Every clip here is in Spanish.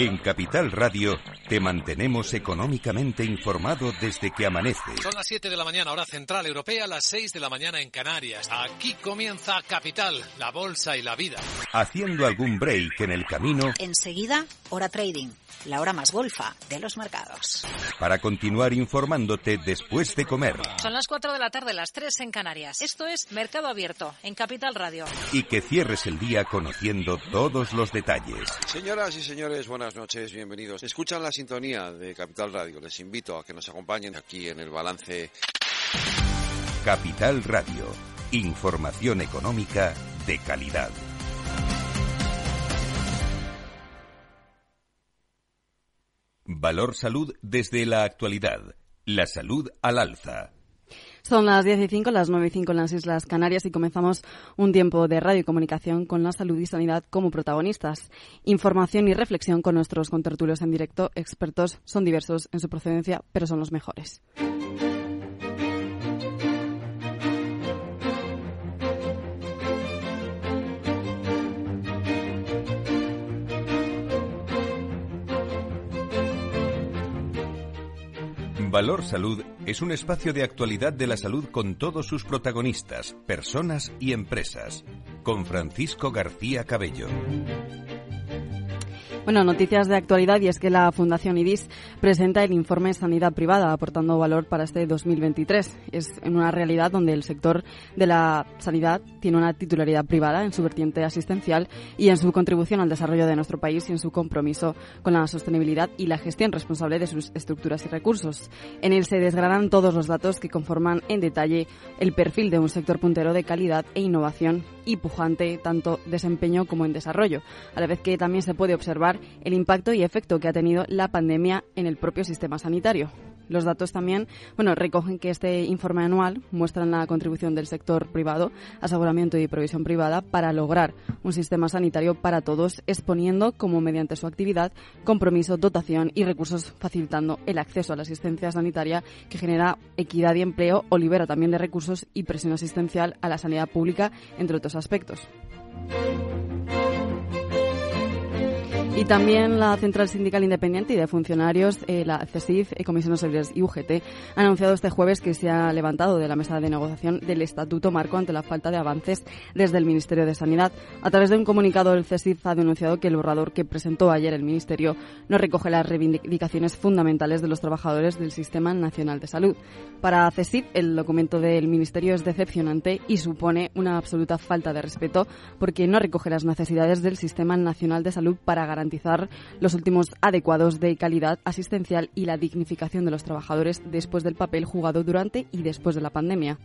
En Capital Radio te mantenemos económicamente informado desde que amanece. Son las 7 de la mañana, hora central europea, las 6 de la mañana en Canarias. Aquí comienza Capital, la bolsa y la vida. Haciendo algún break en el camino. Enseguida, hora trading, la hora más golfa de los mercados. Para continuar informándote después de comer. Son las 4 de la tarde, las 3 en Canarias. Esto es Mercado Abierto, en Capital Radio. Y que cierres el día conociendo todos los detalles. Señoras y señores, buenas noches, bienvenidos. Escuchan la sintonía de Capital Radio. Les invito a que nos acompañen aquí en el balance. Capital Radio. Información económica de calidad. Valor Salud desde la actualidad. La salud al alza. Son las 10 y 5, las 9 y 5 en las Islas Canarias y comenzamos un tiempo de radio y comunicación con la salud y sanidad como protagonistas. Información y reflexión con nuestros contertulios en directo. Expertos son diversos en su procedencia, pero son los mejores. Valor Salud es un espacio de actualidad de la salud con todos sus protagonistas, personas y empresas. Con Francisco García Cabello. Bueno, noticias de actualidad y es que la Fundación IDIS presenta el informe Sanidad Privada aportando valor para este 2023. Es en una realidad donde el sector de la sanidad tiene una titularidad privada en su vertiente asistencial y en su contribución al desarrollo de nuestro país y en su compromiso con la sostenibilidad y la gestión responsable de sus estructuras y recursos. En él se desgranan todos los datos que conforman en detalle el perfil de un sector puntero de calidad e innovación y pujante tanto desempeño como en desarrollo, a la vez que también se puede observar el impacto y efecto que ha tenido la pandemia en el propio sistema sanitario. Los datos también, bueno, recogen que este informe anual muestra la contribución del sector privado, aseguramiento y provisión privada para lograr un sistema sanitario para todos, exponiendo como mediante su actividad compromiso, dotación y recursos facilitando el acceso a la asistencia sanitaria que genera equidad y empleo o libera también de recursos y presión asistencial a la sanidad pública, entre otros aspectos. Y también la Central Sindical Independiente y de Funcionarios, eh, la CESIF, eh, Comisiones Obreras y UGT, han anunciado este jueves que se ha levantado de la mesa de negociación del Estatuto Marco ante la falta de avances desde el Ministerio de Sanidad. A través de un comunicado, el CESIF ha denunciado que el borrador que presentó ayer el Ministerio no recoge las reivindicaciones fundamentales de los trabajadores del Sistema Nacional de Salud. Para CESIF, el documento del Ministerio es decepcionante y supone una absoluta falta de respeto porque no recoge las necesidades del Sistema Nacional de Salud para garantizar los últimos adecuados de calidad asistencial y la dignificación de los trabajadores después del papel jugado durante y después de la pandemia.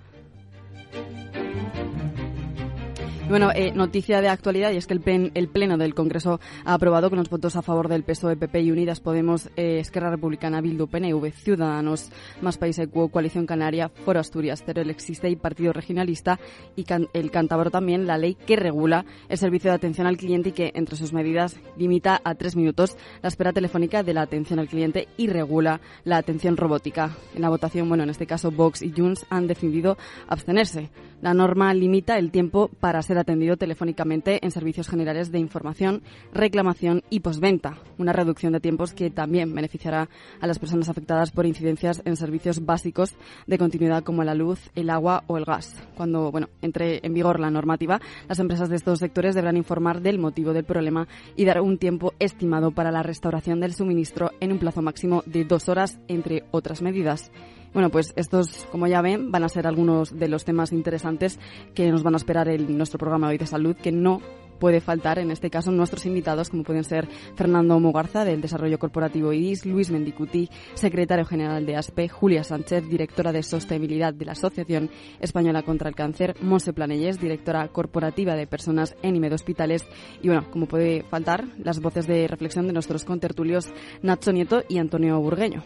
Bueno, eh, noticia de actualidad y es que el, el, Pleno del Congreso ha aprobado con los votos a favor del PSOE, PP y Unidas Podemos, eh, Esquerra Republicana, Bildu, PNV, Ciudadanos, Más País Equo, Coalición Canaria, Foro Asturias, Teruel Existe y Partido Regionalista y can, el Cántabro también la ley que regula el servicio de atención al cliente y que, entre sus medidas, limita a tres minutos la espera telefónica de la atención al cliente y regula la atención robótica. En la votación, bueno, en este caso Vox y Junts han decidido abstenerse. La norma limita el tiempo para ser atendido telefónicamente en servicios generales de información, reclamación y postventa, una reducción de tiempos que también beneficiará a las personas afectadas por incidencias en servicios básicos de continuidad como la luz, el agua o el gas. Cuando bueno, entre en vigor la normativa, las empresas de estos sectores deberán informar del motivo del problema y dar un tiempo estimado para la restauración del suministro en un plazo máximo de dos horas, entre otras medidas. Bueno, pues estos, como ya ven, van a ser algunos de los temas interesantes que nos van a esperar en nuestro programa hoy de salud, que no puede faltar, en este caso, nuestros invitados, como pueden ser Fernando Mugarza, del Desarrollo Corporativo IDIS, Luis Mendicuti, secretario general de ASPE, Julia Sánchez, directora de Sostenibilidad de la Asociación Española contra el Cáncer, Monse Planelles, directora corporativa de Personas en IMED Hospitales, y bueno, como puede faltar, las voces de reflexión de nuestros contertulios Nacho Nieto y Antonio Burgueño.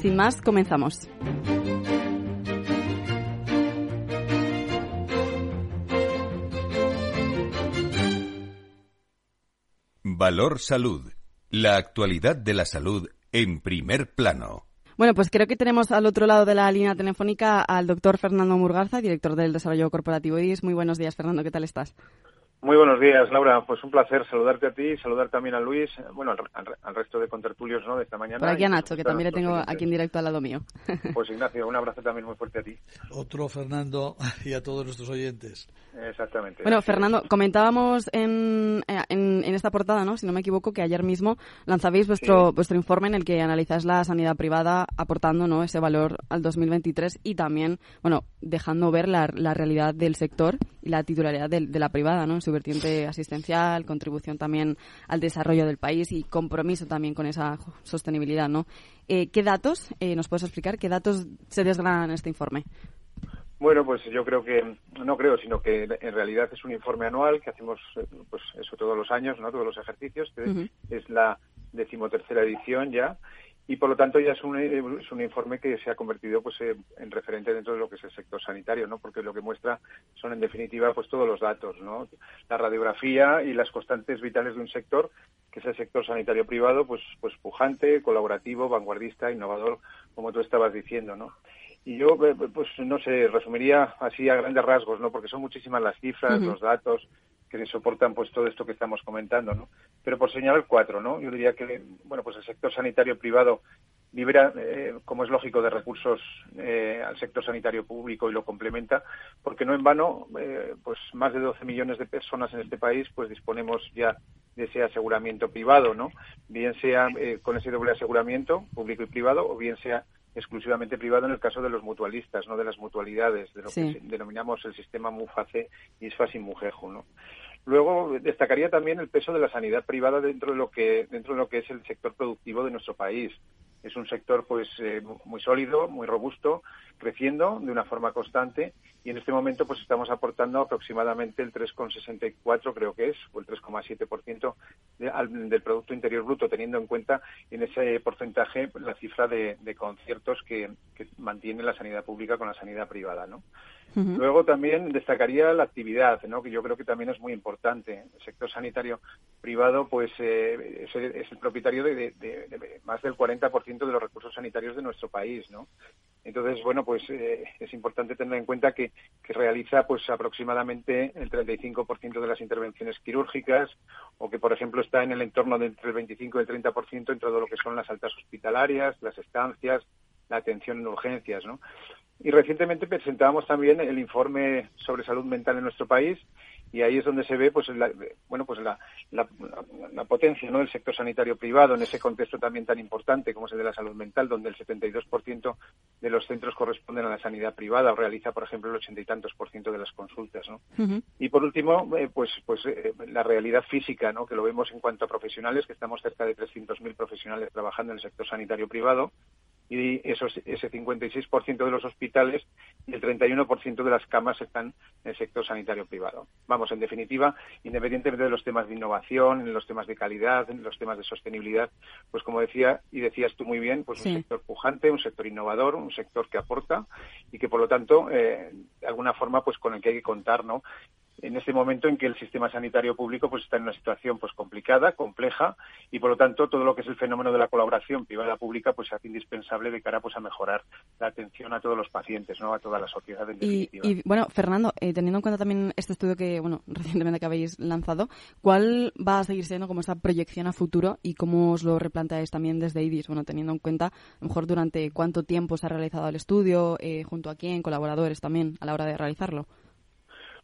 Sin más, comenzamos. Valor Salud. La actualidad de la salud en primer plano. Bueno, pues creo que tenemos al otro lado de la línea telefónica al doctor Fernando Murgarza, director del Desarrollo Corporativo IDIS. Muy buenos días, Fernando. ¿Qué tal estás? Muy buenos días, Laura. Pues un placer saludarte a ti saludar también a Luis, bueno, al, resto de contertulios ¿no? de esta mañana. Por aquí a Nacho, que también le tengo aquí en directo al lado mío. Pues Ignacio, un abrazo también muy fuerte a ti. Otro Fernando y a todos nuestros oyentes. Exactamente. Bueno, Fernando, comentábamos en, en, esta portada, ¿no? si no me equivoco, que ayer mismo lanzabais vuestro, vuestro informe en el que analizáis la sanidad privada aportando ¿no? ese valor al 2023 y también, bueno, dejando ver la, la realidad del sector y la titularidad de, de la privada, ¿no? En su vertiente asistencial, contribución también al desarrollo del país y compromiso también con esa sostenibilidad, ¿no? Eh, ¿Qué datos eh, nos puedes explicar? ¿Qué datos se desgranan en este informe? Bueno, pues yo creo que, no creo, sino que en realidad es un informe anual que hacemos, eh, pues eso todos los años, ¿no? Todos los ejercicios. Es la decimotercera edición ya y por lo tanto ya es un, es un informe que se ha convertido pues en referente dentro de lo que es el sector sanitario no porque lo que muestra son en definitiva pues todos los datos no la radiografía y las constantes vitales de un sector que es el sector sanitario privado pues pues pujante colaborativo vanguardista innovador como tú estabas diciendo no y yo eh, pues no sé resumiría así a grandes rasgos no porque son muchísimas las cifras los datos que soportan pues todo esto que estamos comentando, ¿no? Pero por señalar cuatro, ¿no? Yo diría que, bueno, pues el sector sanitario privado libera, eh, como es lógico, de recursos eh, al sector sanitario público y lo complementa, porque no en vano, eh, pues más de 12 millones de personas en este país, pues disponemos ya de ese aseguramiento privado, ¿no? Bien sea con ese doble aseguramiento, público y privado, o bien sea exclusivamente privado en el caso de los mutualistas, no de las mutualidades, de lo que denominamos el sistema MUFACE, ISFAS y MUJEJU, ¿no? Luego destacaría también el peso de la sanidad privada dentro de lo que dentro de lo que es el sector productivo de nuestro país. Es un sector pues eh, muy sólido, muy robusto, creciendo de una forma constante y en este momento pues estamos aportando aproximadamente el 3,64 creo que es o el 3,7% del producto interior bruto teniendo en cuenta en ese porcentaje la cifra de, conciertos que, que mantiene la sanidad pública con la sanidad privada, ¿no? Luego también destacaría la actividad, ¿no? que yo creo que también es muy importante. El sector sanitario privado pues eh, es, el propietario de, más del 40% de los recursos sanitarios de nuestro país. ¿no? Entonces, bueno, pues eh, es importante tener en cuenta que, que realiza pues aproximadamente el 35% de las intervenciones quirúrgicas o que, por ejemplo, está en el entorno de entre el 25 y el 30% en todo lo que son las altas hospitalarias, las estancias, la atención en urgencias, ¿no? Y recientemente presentábamos también el informe sobre salud mental en nuestro país y ahí es donde se ve pues la, bueno pues la, la, potencia ¿no? del sector sanitario privado en ese contexto también tan importante como es el de la salud mental donde el 72% de los centros corresponden a la sanidad privada o realiza por ejemplo el ochenta y tantos por ciento de las consultas ¿no? y por último eh, pues pues eh, la realidad física ¿no? que lo vemos en cuanto a profesionales que estamos cerca de 300.000 profesionales trabajando en el sector sanitario privado y esos, ese 56% de los hospitales y el 31% de las camas están en el sector sanitario privado. Vamos, en definitiva, independientemente de los temas de innovación, en los temas de calidad, en los temas de sostenibilidad, pues como decía y decías tú muy bien, pues un sector pujante, un sector innovador, un sector que aporta y que por lo tanto, eh, de alguna forma, pues con el que hay que contar, ¿no? En este momento en que el sistema sanitario público pues está en una situación pues complicada, compleja y por lo tanto todo lo que es el fenómeno de la colaboración privada pública pues hace indispensable de cara pues a mejorar la atención a todos los pacientes, ¿no? a toda la sociedad en definitiva. Y, bueno, Fernando, eh, teniendo en cuenta también este estudio que bueno, recientemente que habéis lanzado, ¿cuál va a seguir siendo como esa proyección a futuro y cómo os lo replanteáis también desde IDIS? Bueno, teniendo en cuenta a lo mejor durante cuánto tiempo se ha realizado el estudio, eh, junto a quién, colaboradores también a la hora de realizarlo.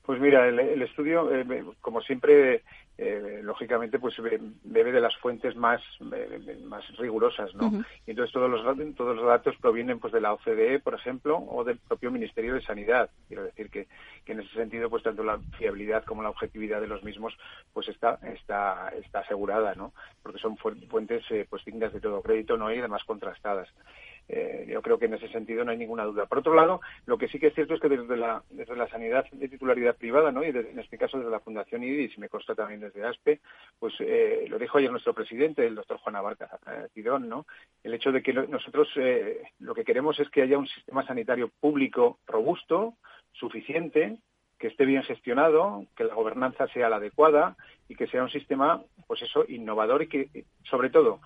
Pues mira, el, estudio, eh, como siempre, eh, lógicamente, pues bebe de las fuentes más, eh, más rigurosas, ¿no? Y entonces todos los, todos los datos provienen pues de la OCDE, por ejemplo, o del propio Ministerio de Sanidad. Quiero decir que, que en ese sentido, pues tanto la fiabilidad como la objetividad de los mismos, pues está, está, está asegurada, ¿no? Porque son fuentes, pues dignas de todo crédito, ¿no? Y además contrastadas. Eh, yo creo que en ese sentido no hay ninguna duda. Por otro lado, lo que sí que es cierto es que desde la, desde la sanidad de titularidad privada, ¿no? y en este caso desde la Fundación IDIS, y me consta también desde ASPE, pues eh, lo dijo ayer nuestro presidente, el doctor Juan Abarca Tidón, ¿no? el hecho de que nosotros eh, lo que queremos es que haya un sistema sanitario público robusto, suficiente, que esté bien gestionado, que la gobernanza sea la adecuada y que sea un sistema, pues eso, innovador y que, sobre todo,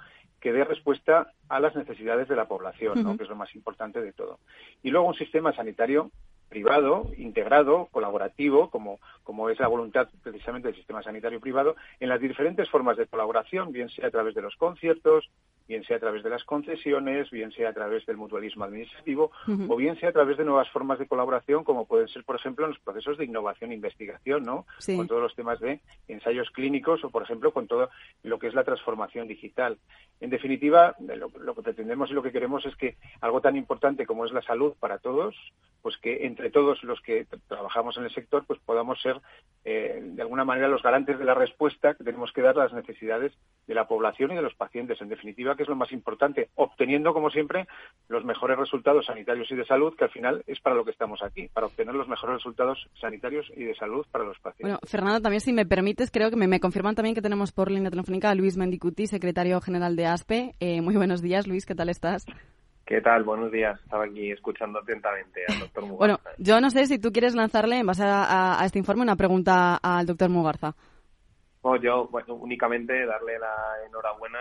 que dé respuesta a las necesidades de la población, ¿no? que es lo más importante de todo. Y luego un sistema sanitario privado, integrado, colaborativo, como, como es la voluntad precisamente del sistema sanitario privado, en las diferentes formas de colaboración, bien sea a través de los conciertos, bien sea a través de las concesiones, bien sea a través del mutualismo administrativo, o bien sea a través de nuevas formas de colaboración, como pueden ser, por ejemplo, en los procesos de innovación e investigación, ¿no? Con todos los temas de ensayos clínicos o, por ejemplo, con todo lo que es la transformación digital. En definitiva, lo, lo que pretendemos y lo que queremos es que algo tan importante como es la salud para todos, pues que entre todos los que trabajamos en el sector, pues podamos ser eh, de alguna manera los garantes de la respuesta que tenemos que dar a las necesidades de la población y de los pacientes. En definitiva, que es lo más importante, obteniendo, como siempre, los mejores resultados sanitarios y de salud, que al final es para lo que estamos aquí, para obtener los mejores resultados sanitarios y de salud para los pacientes. Bueno, Fernando, también si me permites, creo que me, me confirman también que tenemos por línea telefónica a Luis Mendicuti, secretario general de ASPE. Eh, muy buenos días, Luis, ¿qué tal estás? ¿Qué tal? Buenos días. Estaba aquí escuchando atentamente al doctor Mugarza. Bueno, yo no sé si tú quieres lanzarle, en base a, este informe, una pregunta al doctor Mugarza. Bueno, yo bueno, únicamente darle la enhorabuena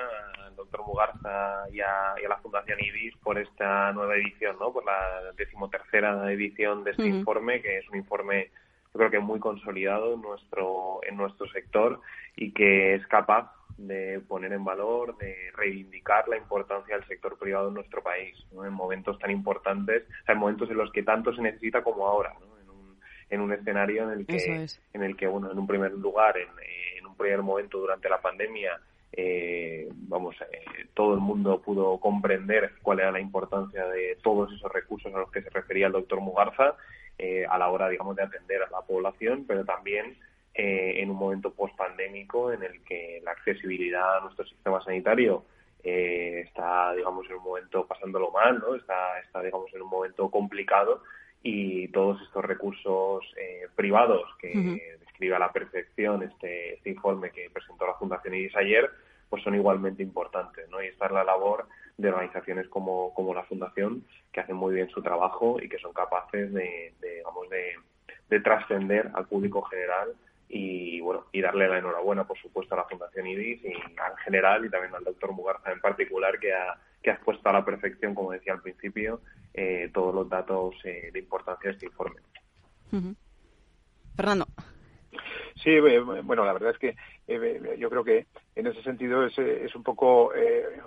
doctor Mugarza y a, la Fundación IBIS por esta nueva edición, ¿no? Por la decimotercera edición de este informe, que es un informe yo creo que muy consolidado en nuestro, en nuestro sector y que es capaz de poner en valor, de reivindicar la importancia del sector privado en nuestro país, en momentos tan importantes, en momentos en los que tanto se necesita como ahora, en, un, en un escenario en el que, en el que bueno, en un primer lugar, en, en un primer momento durante la pandemia, eh, vamos, eh, todo el mundo pudo comprender cuál era la importancia de todos esos recursos a los que se refería el doctor Mugarza eh, a la hora, digamos, de atender a la población, pero también eh, en un momento post-pandémico en el que la accesibilidad a nuestro sistema sanitario eh, está, digamos, en un momento pasándolo mal, ¿no? Está, está, digamos, en un momento complicado y todos estos recursos eh, privados que describe a la perfección este, este, informe que presentó la Fundación IRIS ayer, pues son igualmente importantes, ¿no? Y esta es la labor de organizaciones como, como la Fundación, que hacen muy bien su trabajo y que son capaces de, de digamos, de, de trascender al público general y bueno y darle la enhorabuena por supuesto a la Fundación IDIS y en general y también al doctor Mugarza en particular que ha, que ha expuesto a la perfección como decía al principio eh, todos los datos eh, de importancia de este informe. Fernando. Sí, eh, bueno, la verdad es que yo creo que en ese sentido es, es un poco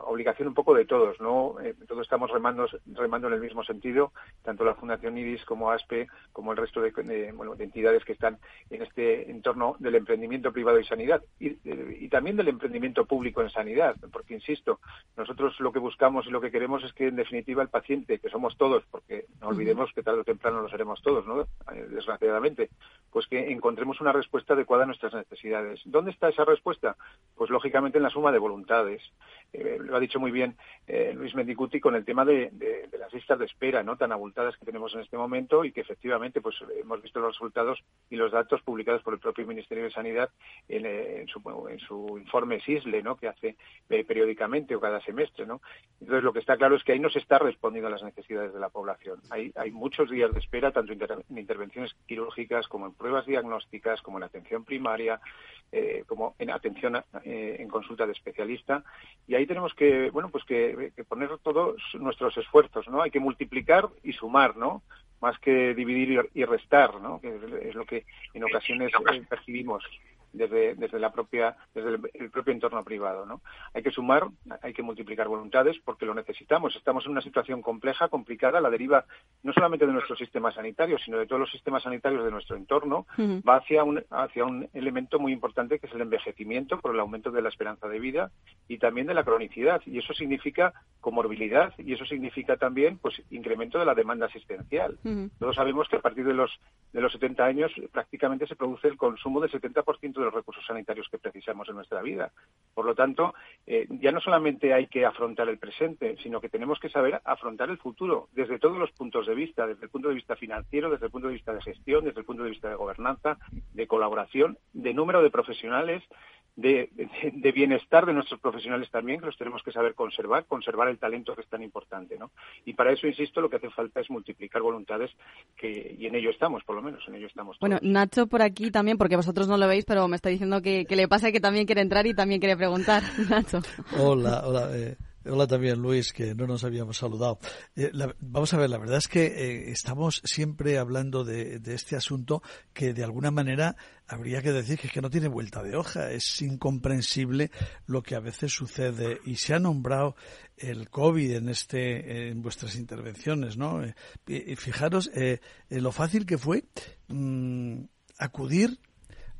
obligación un poco de todos, ¿no? todos estamos remando, remando en el mismo sentido, tanto la Fundación IRIS como ASPE, como el resto de, bueno, de entidades que están en este entorno del emprendimiento privado y sanidad y, y, también del emprendimiento público en sanidad, porque insisto, nosotros lo que buscamos y lo que queremos es que en definitiva el paciente, que somos todos, porque no olvidemos que tarde o temprano lo seremos todos, ¿no? Desgraciadamente, pues que encontremos una respuesta adecuada a nuestras necesidades. ¿Dónde está esa respuesta? Pues lógicamente en la suma de voluntades. Eh, lo ha dicho muy bien eh, Luis Mendicuti con el tema de, las listas de espera no tan abultadas que tenemos en este momento y que efectivamente pues hemos visto los resultados y los datos publicados por el propio Ministerio de Sanidad en, eh, su, en su, informe SISLE ¿no? que hace periódicamente o cada semestre. ¿no? Entonces lo que está claro es que ahí no se está respondiendo a las necesidades de la población. Hay, hay muchos días de espera tanto en intervenciones quirúrgicas como en pruebas diagnósticas, como en atención primaria, como en atención eh, en consulta de especialista. Y ahí tenemos que bueno pues que, que, poner todos nuestros esfuerzos no hay que multiplicar y sumar no más que dividir y restar no que es lo que en ocasiones eh, percibimos desde, desde la propia desde el, el, propio entorno privado no hay que sumar hay que multiplicar voluntades porque lo necesitamos. Estamos en una situación compleja complicada. La deriva no solamente de nuestro sistema sanitario sino de todos los sistemas sanitarios de nuestro entorno uh -huh. va hacia un hacia un elemento muy importante que es el envejecimiento por el aumento de la esperanza de vida y también de la cronicidad. Y eso significa comorbilidad y eso significa también pues incremento de la demanda asistencial. Uh -huh. todos sabemos que a partir de los de los 70 años prácticamente se produce el consumo del 70% de los recursos sanitarios que precisamos en nuestra vida. Por lo tanto, eh, ya no solamente hay que afrontar el presente, sino que tenemos que saber afrontar el futuro desde todos los puntos de vista, desde el punto de vista financiero, desde el punto de vista de gestión, desde el punto de vista de gobernanza, de colaboración, de número de profesionales, de, de, de, bienestar de nuestros profesionales también, que los tenemos que saber conservar, conservar el talento que es tan importante, ¿no? Y para eso, insisto, lo que hace falta es multiplicar voluntades, que, y en ello estamos, por lo menos, en ello estamos. Todos. Bueno, Nacho por aquí también, porque vosotros no lo veis, pero me está diciendo que, que le pasa que también quiere entrar y también quiere preguntar, Nacho. Hola, hola. Eh, Hola también, Luis, que no nos habíamos saludado. Eh, vamos a ver, la verdad es que eh, estamos siempre hablando de, este asunto que de alguna manera habría que decir que, es que no tiene vuelta de hoja. Es incomprensible lo que a veces sucede y se ha nombrado el COVID en este en vuestras intervenciones, ¿no? Eh, fijaros lo fácil que fue mm, acudir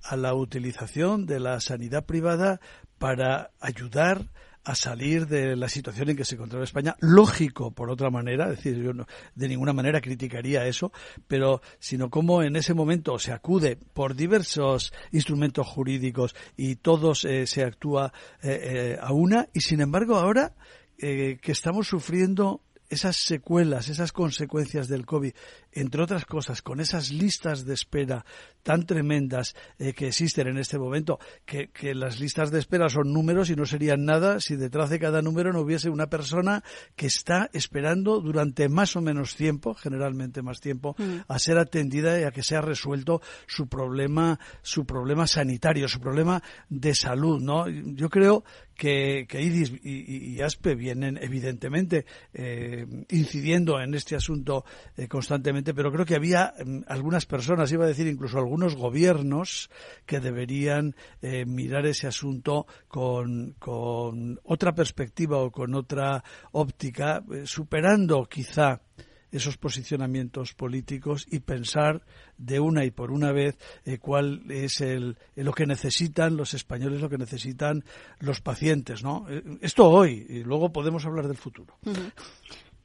a la utilización de la sanidad privada para ayudar a salir de la situación en que se encontraba España. Lógico, por otra manera, es decir, yo no, de ninguna manera criticaría eso, pero sino cómo en ese momento se acude por diversos instrumentos jurídicos y todos eh, se actúa eh, eh, a una y sin embargo ahora que estamos sufriendo esas secuelas, esas consecuencias del COVID, entre otras cosas, con esas listas de espera tan tremendas eh, que existen en este momento, que, las listas de espera son números y no serían nada si detrás de cada número no hubiese una persona que está esperando durante más o menos tiempo, generalmente más tiempo, mm. a ser atendida y a que sea resuelto su problema, su problema sanitario, su problema de salud, ¿no? Yo creo que, que IDIS y, ASPE vienen evidentemente eh, incidiendo en este asunto eh, constantemente, pero creo que había mm, algunas personas, iba a decir incluso algunos gobiernos, que deberían eh, mirar ese asunto con, con otra perspectiva o con otra óptica, superando quizá esos posicionamientos políticos y pensar de una y por una vez eh, cuál es el, lo que necesitan los españoles, lo que necesitan los pacientes, ¿no? Eh, esto hoy y luego podemos hablar del futuro.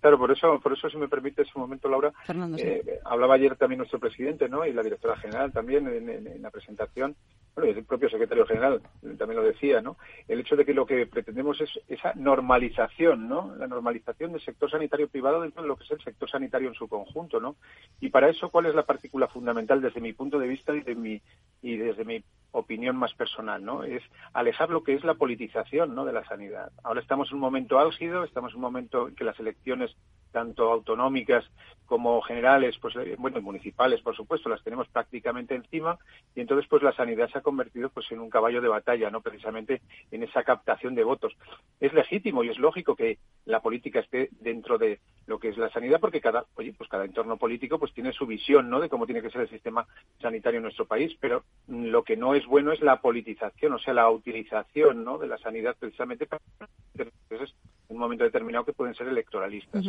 Claro, por eso, por eso, si me permite ese momento, Laura, eh, hablaba ayer también nuestro presidente, ¿no? Y la directora general también en la presentación bueno, el propio secretario general también lo decía, ¿no? El hecho de que lo que pretendemos es esa normalización, ¿no? La normalización del sector sanitario privado dentro de lo que es el sector sanitario en su conjunto, ¿no? Y para eso, ¿cuál es la partícula fundamental desde mi punto de vista y, de mi, y desde mi opinión más personal, ¿no? Es alejar lo que es la politización, ¿no? De la sanidad. Ahora estamos en un momento álgido, estamos en un momento en que las elecciones tanto autonómicas como generales, pues eh, bueno, municipales, por supuesto, las tenemos prácticamente encima y entonces pues la sanidad se ha convertido pues en un caballo de batalla, no precisamente en esa captación de votos. Es legítimo y es lógico que la política esté dentro de lo que es la sanidad porque cada, oye, pues cada entorno político pues tiene su visión, ¿no? de cómo tiene que ser el sistema sanitario en nuestro país, pero lo que no es bueno es la politización, o sea, la utilización, ¿no? de la sanidad precisamente para un momento determinado que pueden ser electoralistas.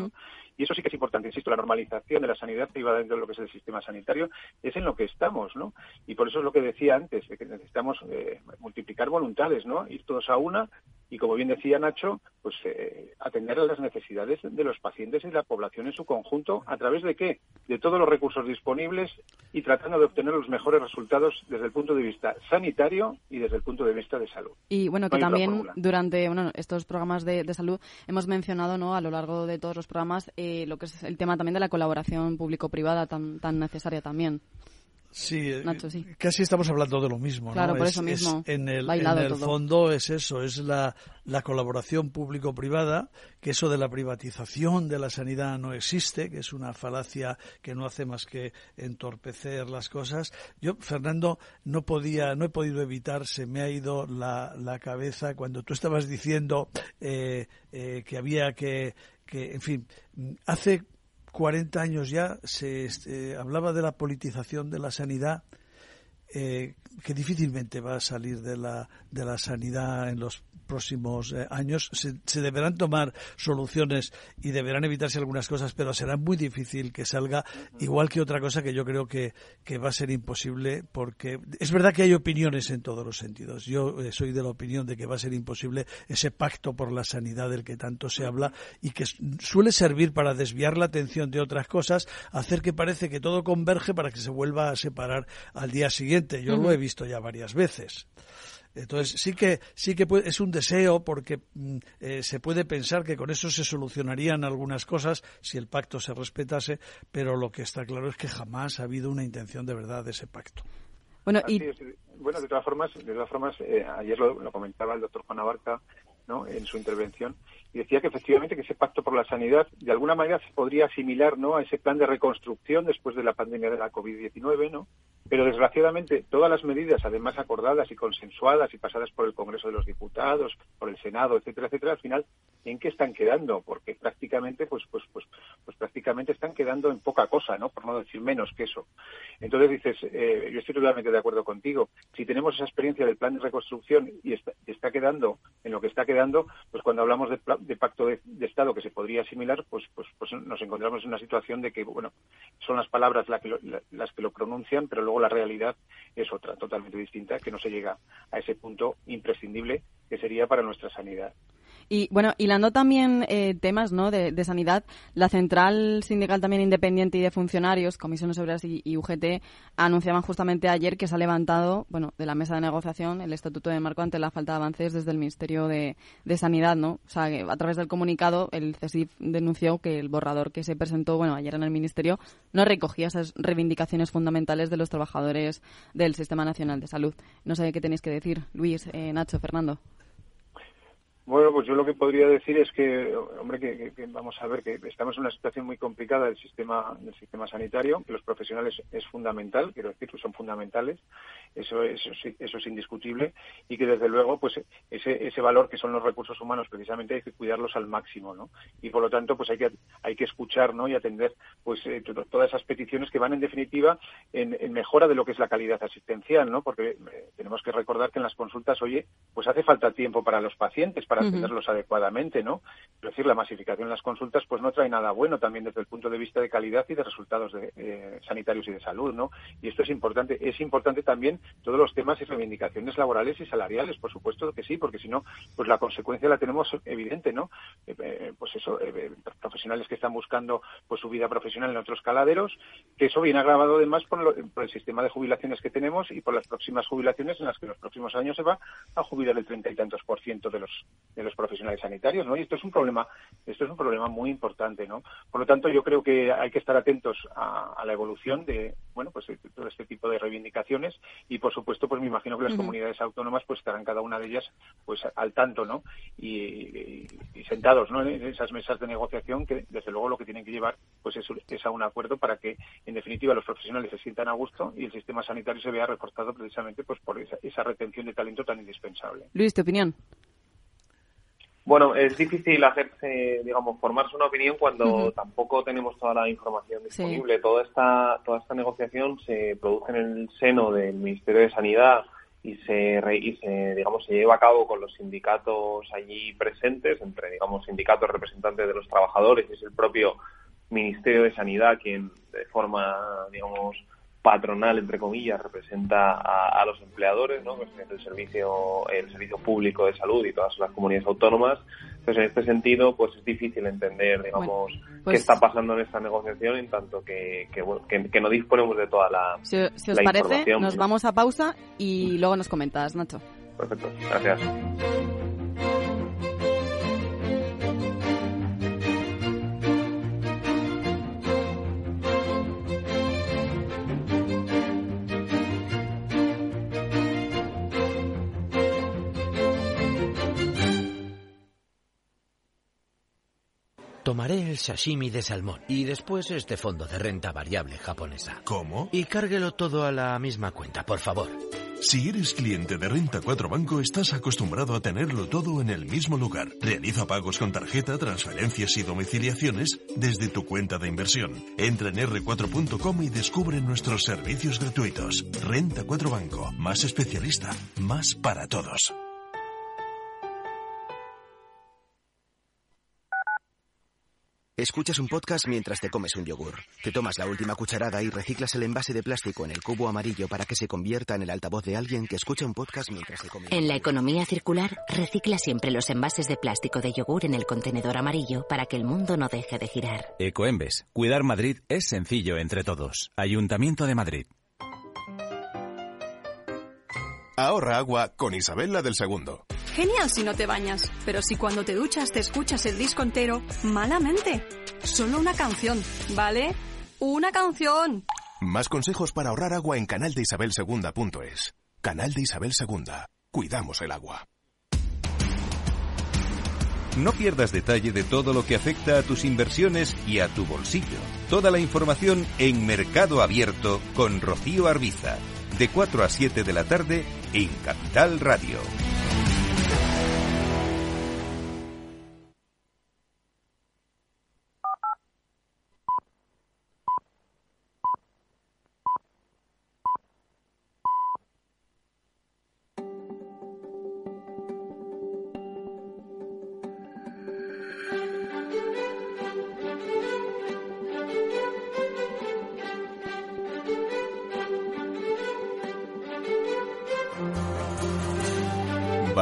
Y eso sí que es importante, insisto, la normalización de la sanidad privada dentro de lo que es el sistema sanitario es en lo que estamos, ¿no? Y por eso es lo que decía antes, que necesitamos eh, multiplicar voluntades, ¿no? Ir todos a una y, como bien decía Nacho, pues eh, atender a las necesidades de los pacientes y la población en su conjunto, ¿a través de qué? De todos los recursos disponibles y tratando de obtener los mejores resultados desde el punto de vista sanitario y desde el punto de vista de salud. Y bueno, que también durante estos programas de, de salud hemos mencionado ¿no? a lo largo de todos los programas eh, lo que es el tema también de la colaboración público-privada tan, tan necesaria también. Sí, eh, casi estamos hablando de lo mismo. Claro, por eso mismo. en el, en el fondo es eso, es la, la colaboración público-privada, que eso de la privatización de la sanidad no existe, que es una falacia que no hace más que entorpecer las cosas. Yo, Fernando, no podía, no he podido evitar, se me ha ido la, la cabeza cuando tú estabas diciendo eh, eh, que había que, que, en fin, hace 40 años ya se este, hablaba de la politización de la sanidad, eh, que difícilmente va a salir de la, de la sanidad en los próximos eh, años se, deberán tomar soluciones y deberán evitarse algunas cosas, pero será muy difícil que salga igual que otra cosa que yo creo que, que va a ser imposible porque es verdad que hay opiniones en todos los sentidos. Yo eh, soy de la opinión de que va a ser imposible ese pacto por la sanidad del que tanto se habla y que suele servir para desviar la atención de otras cosas, hacer que parece que todo converge para que se vuelva a separar al día siguiente. Yo lo he visto ya varias veces. Entonces sí que sí que es un deseo porque mm, eh, se puede pensar que con eso se solucionarían algunas cosas si el pacto se respetase, pero lo que está claro es que jamás ha habido una intención de verdad de ese pacto. Bueno, y... bueno de todas formas, de todas formas eh, ayer lo, comentaba el doctor Juan Abarca ¿no? en su intervención y decía que efectivamente que ese pacto por la sanidad de alguna manera se podría asimilar ¿no? a ese plan de reconstrucción después de la pandemia de la COVID-19, ¿no? Pero desgraciadamente todas las medidas, además acordadas y consensuadas y pasadas por el Congreso de los Diputados, por el Senado, etcétera, etcétera, al final, ¿en qué están quedando? Porque prácticamente, pues, pues, pues, pues prácticamente están quedando en poca cosa, ¿no? Por no decir menos que eso. Entonces dices, eh, yo estoy totalmente de acuerdo contigo. Si tenemos esa experiencia del plan de reconstrucción y está, está quedando en lo que está quedando, pues cuando hablamos de, de pacto de, Estado que se podría asimilar, pues, pues, pues nos encontramos en una situación de que, bueno, son las palabras la que lo, la, las que lo pronuncian, pero luego la realidad es otra, totalmente distinta, que no se llega a ese punto imprescindible que sería para nuestra sanidad. Y bueno, hilando también eh, temas ¿no? de, sanidad, la Central Sindical también Independiente y de Funcionarios, Comisiones Obreras y, y, UGT, anunciaban justamente ayer que se ha levantado bueno, de la mesa de negociación el Estatuto de Marco ante la falta de avances desde el Ministerio de, de Sanidad. ¿no? O sea, a través del comunicado, el CESIF denunció que el borrador que se presentó bueno, ayer en el Ministerio no recogía esas reivindicaciones fundamentales de los trabajadores del Sistema Nacional de Salud. No sé qué tenéis que decir, Luis, eh, Nacho, Fernando. Bueno, pues yo lo que podría decir es que, hombre, que, que, vamos a ver que estamos en una situación muy complicada del sistema del sistema sanitario, que los profesionales es fundamental, quiero decir son fundamentales, eso, eso, eso es indiscutible, y que desde luego, pues ese, ese valor que son los recursos humanos, precisamente hay que cuidarlos al máximo, ¿no? Y por lo tanto, pues hay que hay que escuchar, ¿no? Y atender, pues eh, todas esas peticiones que van en definitiva en, en, mejora de lo que es la calidad asistencial, ¿no? Porque eh, tenemos que recordar que en las consultas, oye, pues hace falta tiempo para los pacientes atenderlos uh -huh. adecuadamente, ¿no? Es decir, la masificación en las consultas pues no trae nada bueno también desde el punto de vista de calidad y de resultados de, eh, sanitarios y de salud, ¿no? Y esto es importante. Es importante también todos los temas y reivindicaciones laborales y salariales, por supuesto que sí, porque si no, pues la consecuencia la tenemos evidente, ¿no? Eh, eh pues eso, eh, profesionales que están buscando pues su vida profesional en otros caladeros, que eso viene agravado además por, lo, por el sistema de jubilaciones que tenemos y por las próximas jubilaciones en las que en los próximos años se va a jubilar el treinta y tantos por ciento de los de los profesionales sanitarios, ¿no? Y esto es un problema, esto es un problema muy importante, ¿no? Por lo tanto, yo creo que hay que estar atentos a, a la evolución de, bueno, pues de todo este tipo de reivindicaciones y, por supuesto, pues me imagino que las uh -huh. comunidades autónomas pues estarán cada una de ellas pues al tanto, ¿no? Y, y, y, sentados, ¿no? En esas mesas de negociación que, desde luego, lo que tienen que llevar pues es, es a un acuerdo para que, en definitiva, los profesionales se sientan a gusto y el sistema sanitario se vea reforzado precisamente pues por esa, esa retención de talento tan indispensable. Luis, ¿tu opinión? Bueno, es difícil hacerse, digamos, formarse una opinión cuando uh -huh. tampoco tenemos toda la información disponible. Sí. Toda esta toda esta negociación se produce en el seno del Ministerio de Sanidad y se, y se digamos se lleva a cabo con los sindicatos allí presentes, entre digamos sindicatos representantes de los trabajadores y es el propio Ministerio de Sanidad quien de forma digamos patronal, entre comillas, representa a, a los empleadores, ¿no? que es el servicio, el servicio público de salud y todas las comunidades autónomas. Entonces, en este sentido, pues es difícil entender, digamos, bueno, pues, qué está pasando en esta negociación, en tanto que, que, que, que no disponemos de toda la Si, si os la parece, nos vamos a pausa y luego nos comentas, Nacho. Perfecto, gracias. Tomaré el sashimi de salmón y después este fondo de renta variable japonesa. ¿Cómo? Y cárguelo todo a la misma cuenta, por favor. Si eres cliente de Renta 4 Banco, estás acostumbrado a tenerlo todo en el mismo lugar. Realiza pagos con tarjeta, transferencias y domiciliaciones desde tu cuenta de inversión. Entra en r4.com y descubre nuestros servicios gratuitos. Renta 4 Banco, más especialista, más para todos. Escuchas un podcast mientras te comes un yogur. Te tomas la última cucharada y reciclas el envase de plástico en el cubo amarillo para que se convierta en el altavoz de alguien que escucha un podcast mientras se come. En la economía circular, recicla siempre los envases de plástico de yogur en el contenedor amarillo para que el mundo no deje de girar. Ecoembes. Cuidar Madrid es sencillo entre todos. Ayuntamiento de Madrid. Ahorra agua con Isabel del Segundo. Genial si no te bañas, pero si cuando te duchas te escuchas el disco entero, malamente. Solo una canción, ¿vale? ¡Una canción! Más consejos para ahorrar agua en canaldeisabelsegunda.es. Canal de Isabel Segunda. Cuidamos el agua. No pierdas detalle de todo lo que afecta a tus inversiones y a tu bolsillo. Toda la información en Mercado Abierto con Rocío Arbiza, de 4 a 7 de la tarde en Capital Radio.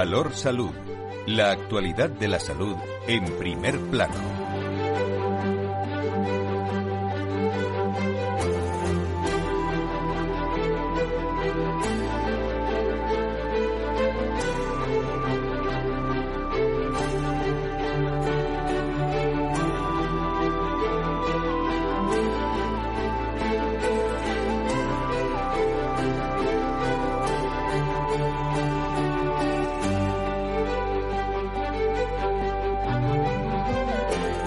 Valor Salud. La actualidad de la salud en primer plano.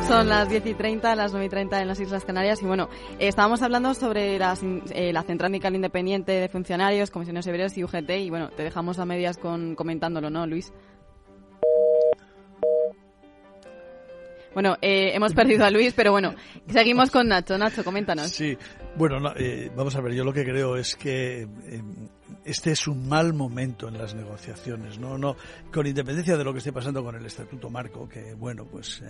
Son las 10 y 30, las 9 y 30 en las Islas Canarias. Y bueno, estábamos hablando sobre eh, la Central Independiente de Funcionarios, Comisiones Obreras y UGT. Y bueno, te dejamos a medias con comentándolo, ¿no, Luis? Bueno, eh, hemos perdido a Luis, pero bueno, seguimos con Nacho. Nacho, coméntanos. Sí, bueno, eh, vamos a ver, yo lo que creo es que este es un mal momento en las negociaciones, ¿no? no Con independencia de lo que esté pasando con el Estatuto Marco, que bueno, pues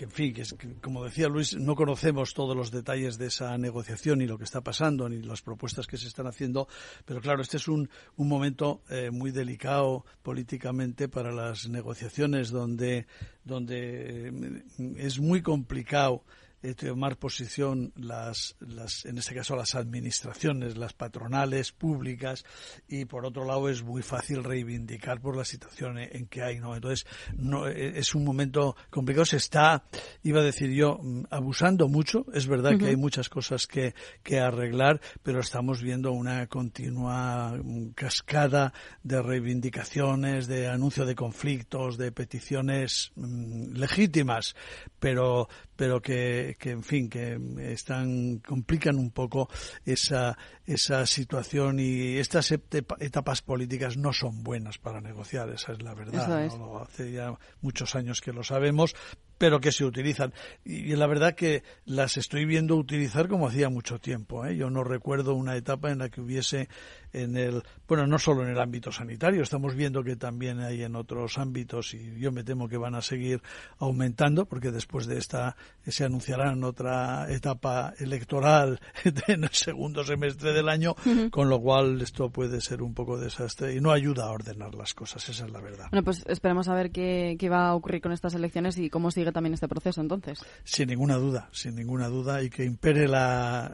que en fin, que, como decía Luis, no conocemos todos los detalles de esa negociación ni lo que está pasando ni las propuestas que se están haciendo, pero claro, este es un, un momento eh, muy delicado políticamente para las negociaciones donde, donde eh, es muy complicado eh, tomar posición las, las, en este caso las administraciones, las patronales públicas y por otro lado es muy fácil reivindicar por la situación en que hay, ¿no? Entonces no, eh, es un momento complicado, se está, iba a decir yo, mm, abusando mucho, es verdad que hay muchas cosas que, que arreglar, pero estamos viendo una continua mm, cascada de reivindicaciones, de anuncio de conflictos, de peticiones mm, legítimas, pero, pero que, que, en fin, que están, complican un poco esa, esa situación y estas etapas políticas no son buenas para negociar, esa es la verdad. Hace ya muchos años que lo sabemos, pero que se utilizan. Y, la verdad que las estoy viendo utilizar como hacía mucho tiempo. ¿eh? Yo no recuerdo una etapa en la que hubiese en el, bueno, no solo en el ámbito sanitario, estamos viendo que también hay en otros ámbitos y yo me temo que van a seguir aumentando porque después de esta se anunciarán otra etapa electoral en el segundo semestre del año, con lo cual esto puede ser un poco desastre y no ayuda a ordenar las cosas, esa es la verdad. Bueno, pues esperemos a ver qué, qué va a ocurrir con estas elecciones y cómo sigue también este proceso entonces. Sin ninguna duda, sin ninguna duda, y que impere la,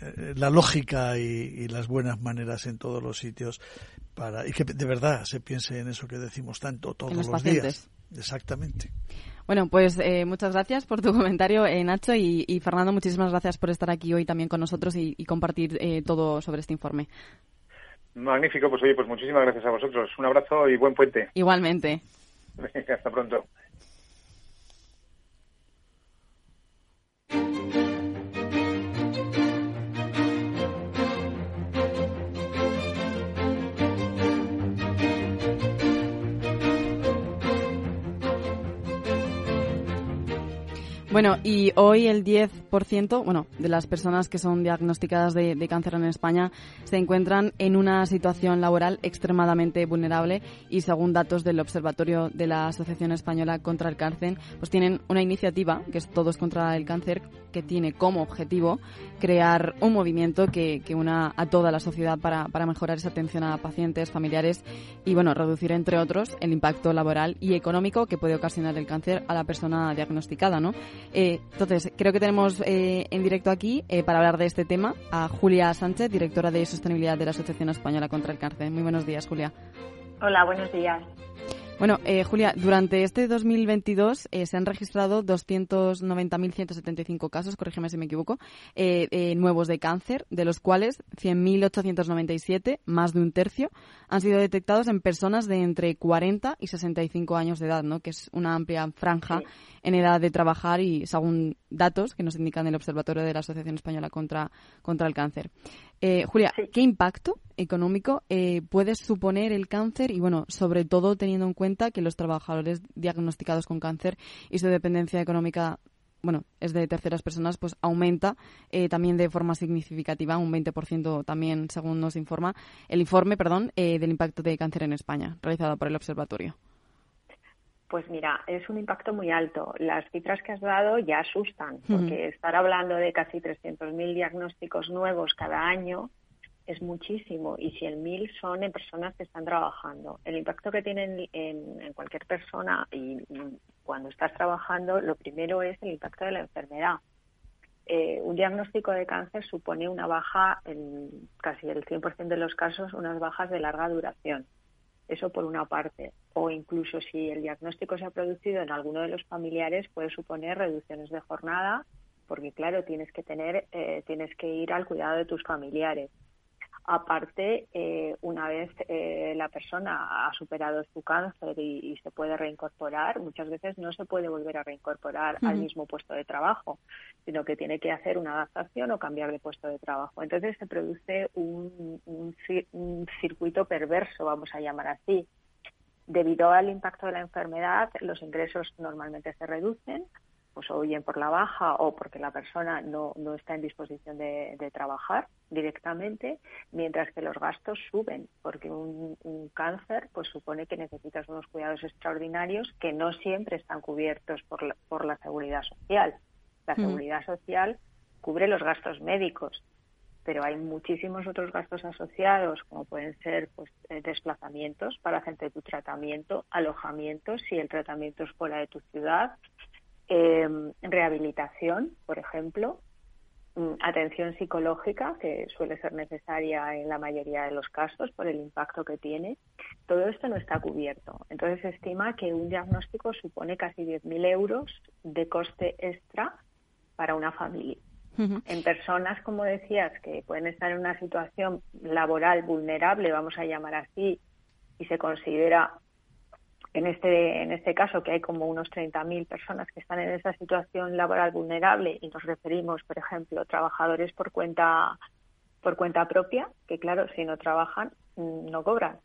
eh, la lógica y, las buenas maneras en todos los sitios para y que de verdad se piense en eso que decimos tanto todos los, días. Exactamente. Bueno, pues eh, muchas gracias por tu comentario, eh, Nacho, y, Fernando, muchísimas gracias por estar aquí hoy también con nosotros y, compartir todo sobre este informe. Magnífico, pues oye, pues muchísimas gracias a vosotros. Un abrazo y buen puente. Igualmente. hasta pronto. Bueno, y hoy el 10%, bueno, de las personas que son diagnosticadas de, cáncer en España se encuentran en una situación laboral extremadamente vulnerable y según datos del Observatorio de la Asociación Española contra el Cáncer, pues tienen una iniciativa que es Todos contra el Cáncer que tiene como objetivo crear un movimiento que, que una a toda la sociedad para, para mejorar esa atención a pacientes, familiares y, bueno, reducir, entre otros, el impacto laboral y económico que puede ocasionar el cáncer a la persona diagnosticada, ¿no? Eh, entonces, creo que tenemos eh, en directo aquí, eh, para hablar de este tema, a Julia Sánchez, directora de Sostenibilidad de la Asociación Española contra el Cáncer. Muy buenos días, Julia. Hola, buenos días. Bueno, eh, Julia, durante este 2022 eh, se han registrado 290.175 casos, corrígeme si me equivoco, eh, nuevos de cáncer, de los cuales 100.897, más de un tercio, han sido detectados en personas de entre 40 y 65 años de edad, ¿no? que es una amplia franja en edad de trabajar y según datos que nos indican el Observatorio de la Asociación Española contra, contra el Cáncer. Eh, Julia, ¿qué impacto económico eh, puede suponer el cáncer y, bueno, sobre todo teniendo en cuenta que los trabajadores diagnosticados con cáncer y su dependencia económica bueno, es de terceras personas, pues aumenta eh, también de forma significativa, un 20% también, según nos informa el informe, perdón, eh, del impacto de cáncer en España, realizado por el observatorio. Pues mira, es un impacto muy alto. Las cifras que has dado ya asustan, porque estar hablando de casi 300.000 diagnósticos nuevos cada año es muchísimo y 100.000 son en personas que están trabajando. El impacto que tienen en, cualquier persona y, cuando estás trabajando, lo primero es el impacto de la enfermedad. Eh, un diagnóstico de cáncer supone una baja, en casi el 100% de los casos, unas bajas de larga duración. Eso por una parte. O incluso si el diagnóstico se ha producido en alguno de los familiares, puede suponer reducciones de jornada, porque claro, tienes que tener, eh, tienes que ir al cuidado de tus familiares. Aparte, eh, una vez eh, la persona ha superado su cáncer y, se puede reincorporar, muchas veces no se puede volver a reincorporar al mismo puesto de trabajo, sino que tiene que hacer una adaptación o cambiar de puesto de trabajo. Entonces se produce un, un circuito perverso, vamos a llamar así. Debido al impacto de la enfermedad, los ingresos normalmente se reducen, pues o bien por la baja o porque la persona no, no está en disposición de, trabajar directamente, mientras que los gastos suben, porque un, cáncer pues supone que necesitas unos cuidados extraordinarios que no siempre están cubiertos por la, por la seguridad social. La mm. seguridad social cubre los gastos médicos, pero hay muchísimos otros gastos asociados, como pueden ser pues, eh, desplazamientos para hacerte tu tratamiento, alojamientos si el tratamiento es fuera de tu ciudad, eh, rehabilitación, por ejemplo, mm, atención psicológica, que suele ser necesaria en la mayoría de los casos por el impacto que tiene. Todo esto no está cubierto. Entonces se estima que un diagnóstico supone casi 10.000 euros de coste extra para una familia. En personas, como decías, que pueden estar en una situación laboral vulnerable, vamos a llamar así, y se considera en este, en este caso, que hay como unos 30.000 personas que están en esa situación laboral vulnerable y nos referimos, por ejemplo, trabajadores por cuenta, por cuenta propia, que claro, si no trabajan, mm, no cobran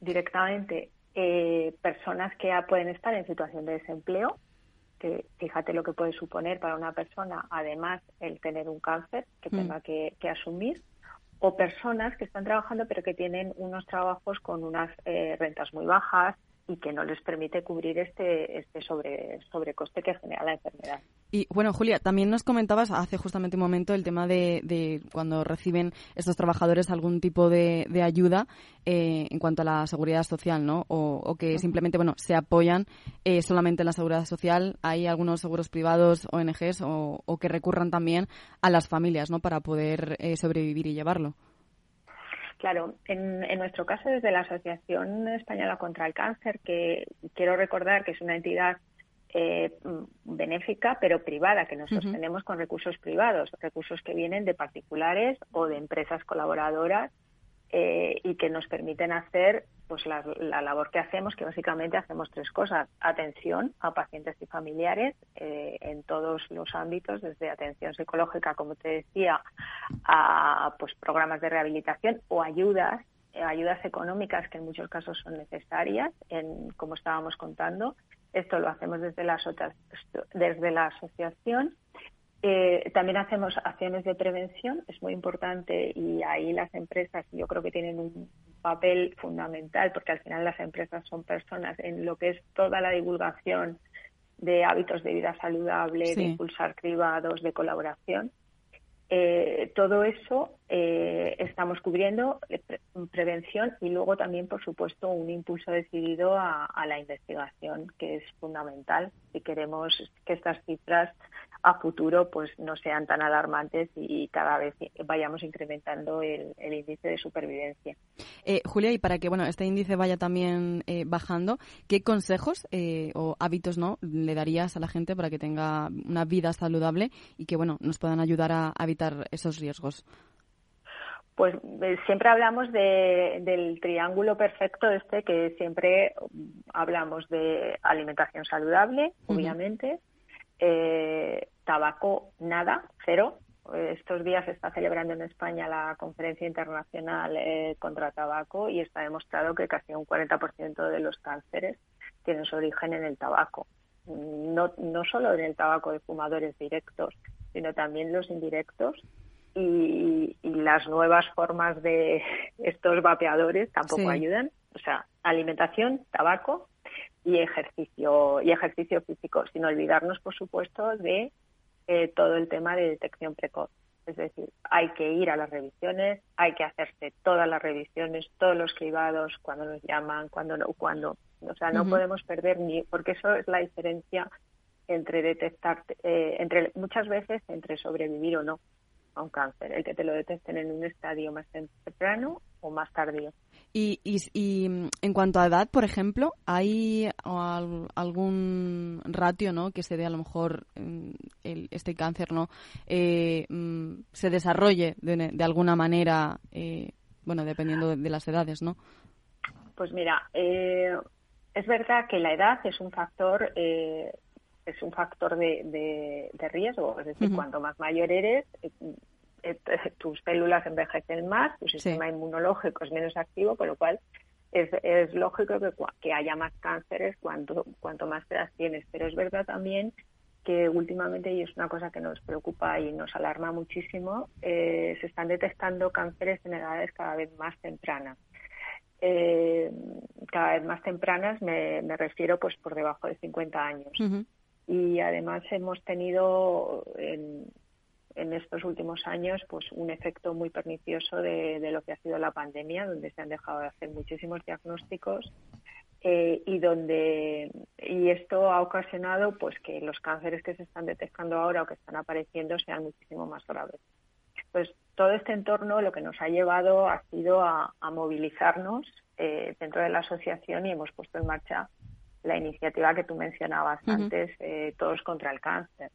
directamente. Eh, personas que pueden estar en situación de desempleo, que fíjate lo que puede suponer para una persona, además, el tener un cáncer que mm. tenga que, asumir o personas que están trabajando pero que tienen unos trabajos con unas eh, rentas muy bajas, y que no les permite cubrir este, este sobre, sobrecoste que genera la enfermedad. Y bueno, Julia, también nos comentabas hace justamente un momento el tema de, de cuando reciben estos trabajadores algún tipo de, de ayuda eh, en cuanto a la seguridad social, ¿no? O, que simplemente, bueno, se apoyan eh, solamente en la seguridad social. Hay algunos seguros privados, ONGs, o, o que recurran también a las familias, ¿no? Para poder eh, sobrevivir y llevarlo. Claro, en, nuestro caso desde la Asociación Española contra el Cáncer, que quiero recordar que es una entidad eh, benéfica pero privada, que nos sostenemos con recursos privados, recursos que vienen de particulares o de empresas colaboradoras eh, y que nos permiten hacer pues la, labor que hacemos, que básicamente hacemos tres cosas. Atención a pacientes y familiares eh, en todos los ámbitos, desde atención psicológica, como te decía, a pues programas de rehabilitación o ayudas, eh, ayudas económicas que en muchos casos son necesarias, en, como estábamos contando. Esto lo hacemos desde la, desde la asociación eh, también hacemos acciones de prevención, es muy importante y ahí las empresas yo creo que tienen un papel fundamental porque al final las empresas son personas en lo que es toda la divulgación de hábitos de vida saludable, de impulsar cribados, de colaboración. Eh, todo eso eh, estamos cubriendo prevención y luego también, por supuesto, un impulso decidido a, la investigación, que es fundamental si queremos que estas cifras a futuro pues no sean tan alarmantes y cada vez vayamos incrementando el, índice de supervivencia. Eh, Julia, y para que bueno este índice vaya también eh, bajando, ¿qué consejos eh, o hábitos no le darías a la gente para que tenga una vida saludable y que bueno nos puedan ayudar a evitar esos riesgos? Pues eh, siempre hablamos del triángulo perfecto este que siempre hablamos de alimentación saludable, obviamente, eh, tabaco nada, cero. Estos días se está celebrando en España la conferencia internacional eh, contra tabaco y está demostrado que casi un 40% de los cánceres tienen su origen en el tabaco. No, no solo en el tabaco de fumadores directos, sino también los indirectos y, las nuevas formas de estos vapeadores tampoco ayudan. O sea, alimentación, tabaco y ejercicio y ejercicio físico, sin olvidarnos, por supuesto, de eh, todo el tema de detección precoz. Es decir, hay que ir a las revisiones, hay que hacerse todas las revisiones, todos los cribados, cuando nos llaman, cuando no, cuando, o sea, no podemos perder ni, porque eso es la diferencia entre detectar, eh, entre muchas veces entre sobrevivir o no a un cáncer, el que te lo detecten en un estadio más temprano o más tardío. Y, y, en cuanto a edad, por ejemplo, ¿hay algún ratio ¿no? que se dé a lo mejor el, este cáncer no eh, mm, se desarrolle de, alguna manera, eh, bueno, dependiendo de, las edades, ¿no? Pues mira, eh, es verdad que la edad es un factor es un factor de, de, riesgo. Es decir, cuanto más mayor eres, eh, eh, tus células envejecen más, tu sistema inmunológico es menos activo, con lo cual es, es lógico que, que, haya más cánceres cuanto, cuanto más edad tienes. Pero es verdad también que últimamente, y es una cosa que nos preocupa y nos alarma muchísimo, eh, se están detectando cánceres en edades cada vez más tempranas. cada vez más tempranas me, me, refiero pues por debajo de 50 años y además hemos tenido en, estos últimos años pues un efecto muy pernicioso de, lo que ha sido la pandemia donde se han dejado de hacer muchísimos diagnósticos eh, y donde y esto ha ocasionado pues que los cánceres que se están detectando ahora o que están apareciendo sean muchísimo más graves. Pues todo este entorno lo que nos ha llevado ha sido a, movilizarnos eh, dentro de la asociación y hemos puesto en marcha la iniciativa que tú mencionabas antes, eh, Todos contra el Cáncer,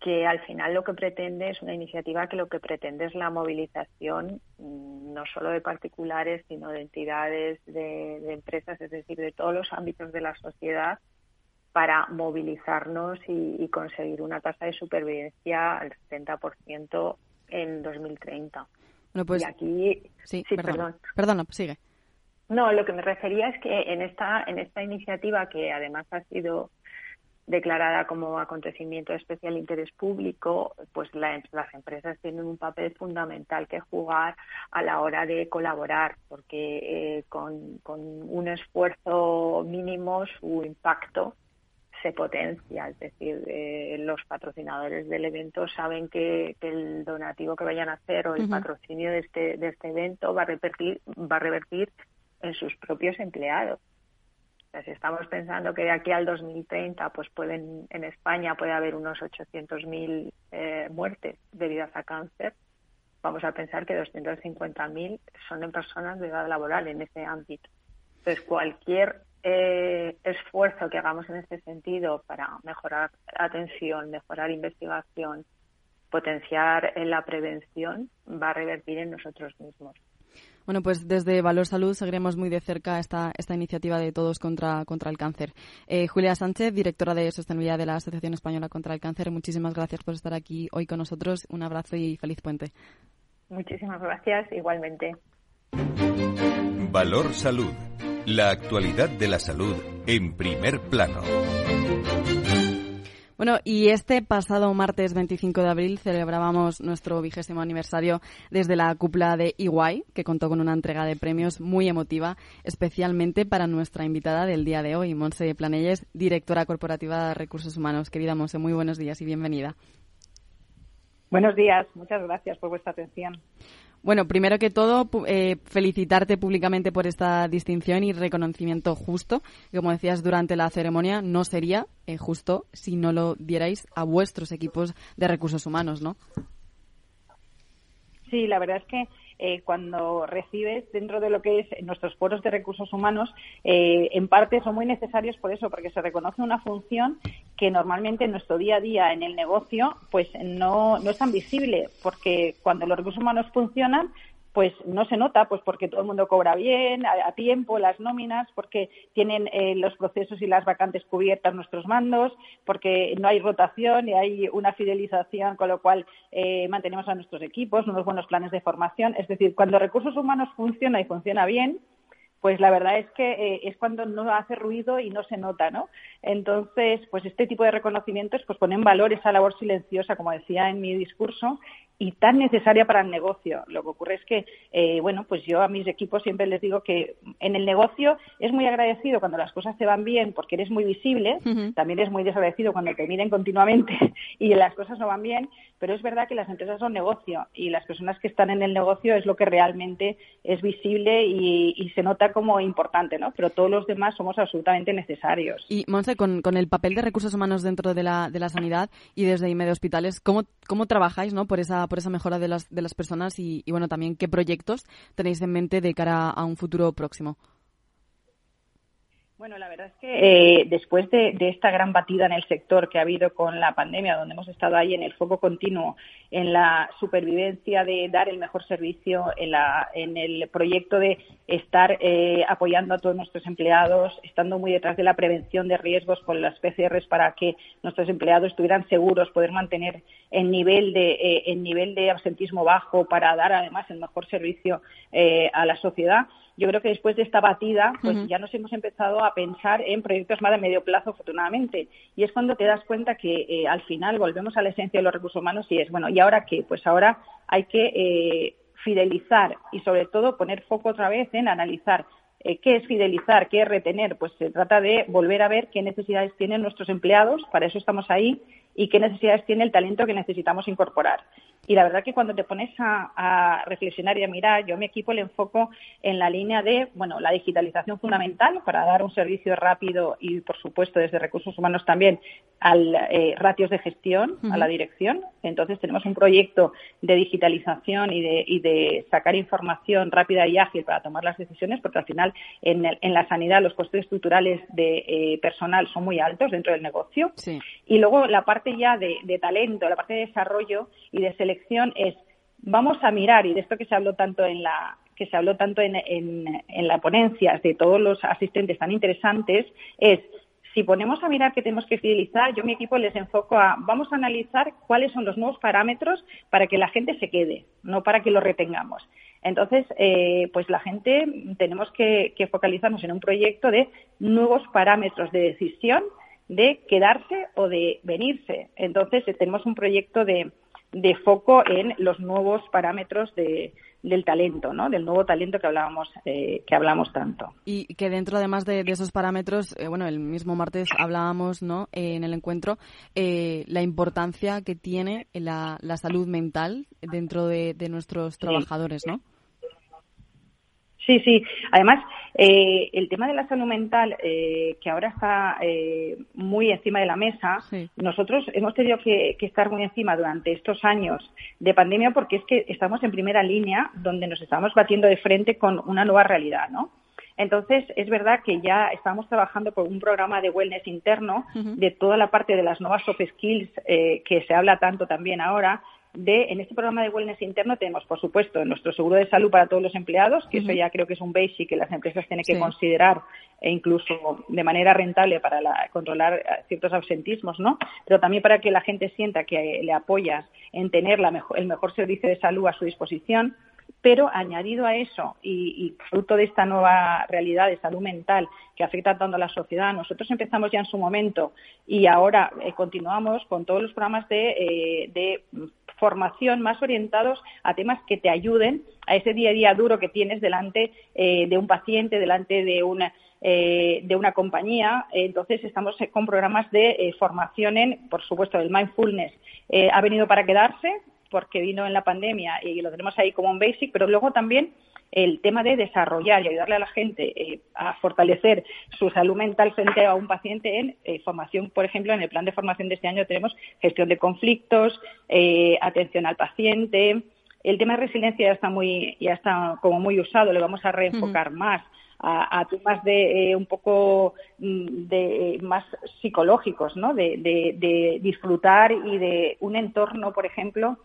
que al final lo que pretende es una iniciativa que lo que pretende es la movilización mm, no solo de particulares, sino de entidades, de, empresas, es decir, de todos los ámbitos de la sociedad para movilizarnos y, conseguir una tasa de supervivencia al 70% en 2030. Bueno, pues, y aquí, sí, perdón. Perdona, sigue. No, lo que me refería es que en esta, en esta iniciativa, que además ha sido declarada como acontecimiento de especial interés público, pues las empresas tienen un papel fundamental que jugar a la hora de colaborar, porque eh, con, un esfuerzo mínimo su impacto se potencia, es decir, eh, los patrocinadores del evento saben que, el donativo que vayan a hacer o el patrocinio de este, de este evento va a revertir, va a revertir en sus propios empleados. si estamos pensando que de aquí al 2030, pues pueden en España puede haber unos 800.000 eh, muertes debidas a cáncer, vamos a pensar que 250.000 son en personas de edad laboral en ese ámbito. Entonces, cualquier eh, esfuerzo que hagamos en este sentido para mejorar atención, mejorar investigación, potenciar la prevención, va a revertir en nosotros mismos. Bueno, pues desde Valor Salud seguiremos muy de cerca esta, esta iniciativa de Todos contra, contra el Cáncer. Eh, Julia Sánchez, directora de Sostenibilidad de la Asociación Española contra el Cáncer, muchísimas gracias por estar aquí hoy con nosotros. Un abrazo y feliz puente. Muchísimas gracias, igualmente. Valor Salud. La actualidad de la salud en primer plano. Bueno, y este pasado martes 25 de abril celebrábamos nuestro vigésimo aniversario desde la cúpula de Iguay, que contó con una entrega de premios muy emotiva, especialmente para nuestra invitada del día de hoy, Monse Planelles, directora corporativa de Recursos Humanos. Querida Monse, muy buenos días y bienvenida. Buenos días, muchas gracias por vuestra atención. Bueno, primero que todo, eh, felicitarte públicamente por esta distinción y reconocimiento justo. Como decías durante la ceremonia, no sería eh, justo si no lo dierais a vuestros equipos de recursos humanos, ¿no? Sí, la verdad es que eh, cuando recibes dentro de lo que es nuestros foros de recursos humanos, eh, en parte son muy necesarios por eso, porque se reconoce una función que normalmente en nuestro día a día en el negocio pues no, no es tan visible, porque cuando los recursos humanos funcionan, pues no se nota, pues porque todo el mundo cobra bien, a, tiempo, las nóminas, porque tienen eh, los procesos y las vacantes cubiertas nuestros mandos, porque no hay rotación y hay una fidelización, con lo cual eh, mantenemos a nuestros equipos, unos buenos planes de formación. Es decir, cuando recursos humanos funciona y funciona bien, pues la verdad es que eh, es cuando no hace ruido y no se nota, ¿no? Entonces, pues este tipo de reconocimientos pues ponen en valor esa labor silenciosa, como decía en mi discurso, y tan necesaria para el negocio. Lo que ocurre es que, eh, bueno, pues yo a mis equipos siempre les digo que en el negocio es muy agradecido cuando las cosas te van bien porque eres muy visible, también es muy desagradecido cuando te miren continuamente y las cosas no van bien, pero es verdad que las empresas son negocio y las personas que están en el negocio es lo que realmente es visible y, se nota como importante, ¿no? Pero todos los demás somos absolutamente necesarios. Y, Monse, con, el papel de recursos humanos dentro de la, de la sanidad y desde IMED Hospitales, ¿cómo, cómo trabajáis, ¿no? Por esa por esa mejora de las, de las personas y, bueno, también qué proyectos tenéis en mente de cara a un futuro próximo. Bueno, la verdad es que eh, después de, esta gran batida en el sector que ha habido con la pandemia, donde hemos estado ahí en el foco continuo, en la supervivencia de dar el mejor servicio, en, la, en el proyecto de estar eh, apoyando a todos nuestros empleados, estando muy detrás de la prevención de riesgos con las PCRs para que nuestros empleados estuvieran seguros, poder mantener el nivel de, eh, el nivel de absentismo bajo para dar además el mejor servicio a la sociedad yo creo que después de esta batida, pues ya nos hemos empezado a pensar en proyectos más de medio plazo, afortunadamente. Y es cuando te das cuenta que eh, al final volvemos a la esencia de los recursos humanos y es, bueno, ¿y ahora qué? Pues ahora hay que eh, fidelizar y sobre todo poner foco otra vez en analizar eh, ¿Qué es fidelizar? ¿Qué es retener? Pues se trata de volver a ver qué necesidades tienen nuestros empleados, para eso estamos ahí, y qué necesidades tiene el talento que necesitamos incorporar. Y la verdad que cuando te pones a, reflexionar y a mirar, yo a mi equipo le enfoco en la línea de, bueno, la digitalización fundamental para dar un servicio rápido y, por supuesto, desde recursos humanos también al eh, ratios de gestión, a la dirección. Entonces tenemos un proyecto de digitalización y de, y de sacar información rápida y ágil para tomar las decisiones, porque al final en, en la sanidad los costes estructurales de eh, personal son muy altos dentro del negocio. Y luego la parte ya de, talento, la parte de desarrollo y de selección es vamos a mirar, y de esto que se habló tanto en la que se habló tanto en, en, la ponencia de todos los asistentes tan interesantes, es si ponemos a mirar que tenemos que fidelizar, yo mi equipo les enfoco a vamos a analizar cuáles son los nuevos parámetros para que la gente se quede, no para que lo retengamos. Entonces, eh, pues la gente tenemos que, focalizarnos en un proyecto de nuevos parámetros de decisión de quedarse o de venirse. Entonces, tenemos un proyecto de, de foco en los nuevos parámetros de, del talento, ¿no? Del nuevo talento que hablábamos, eh, que hablamos tanto. Y que dentro, además de, esos parámetros, eh, bueno, el mismo martes hablábamos, ¿no? en el encuentro, eh, la importancia que tiene la, la salud mental dentro de, nuestros trabajadores, ¿no? Sí, sí. Además, eh, el tema de la salud mental, eh, que ahora está eh, muy encima de la mesa, nosotros hemos tenido que, estar muy encima durante estos años de pandemia porque es que estamos en primera línea donde nos estamos batiendo de frente con una nueva realidad, ¿no? Entonces, es verdad que ya estamos trabajando por un programa de wellness interno de toda la parte de las nuevas soft skills que se habla tanto también ahora, de, en este programa de wellness interno tenemos, por supuesto, nuestro seguro de salud para todos los empleados, que eso ya creo que es un basic que las empresas tienen que considerar e incluso de manera rentable para controlar eh, ciertos absentismos, ¿no? Pero también para que la gente sienta que le apoyas en tener el mejor servicio de salud a su disposición. Pero añadido a eso y, fruto de esta nueva realidad de salud mental que afecta tanto a la sociedad, nosotros empezamos ya en su momento y ahora eh, continuamos con todos los programas de, eh, de formación más orientados a temas que te ayuden a ese día a día duro que tienes delante eh, de un paciente, delante de una, eh, de una compañía. Entonces, estamos con programas de formación en, por supuesto, el mindfulness ha venido para quedarse porque vino en la pandemia y lo tenemos ahí como un basic, pero luego también el tema de desarrollar y ayudarle a la gente eh, a fortalecer su salud mental frente a un paciente en eh, formación, por ejemplo, en el plan de formación de este año tenemos gestión de conflictos, eh, atención al paciente. El tema de resiliencia ya está muy, ya está como muy usado, le vamos a reenfocar más a, temas de un poco mm, de más psicológicos, ¿no? De, de disfrutar y de un entorno, por ejemplo,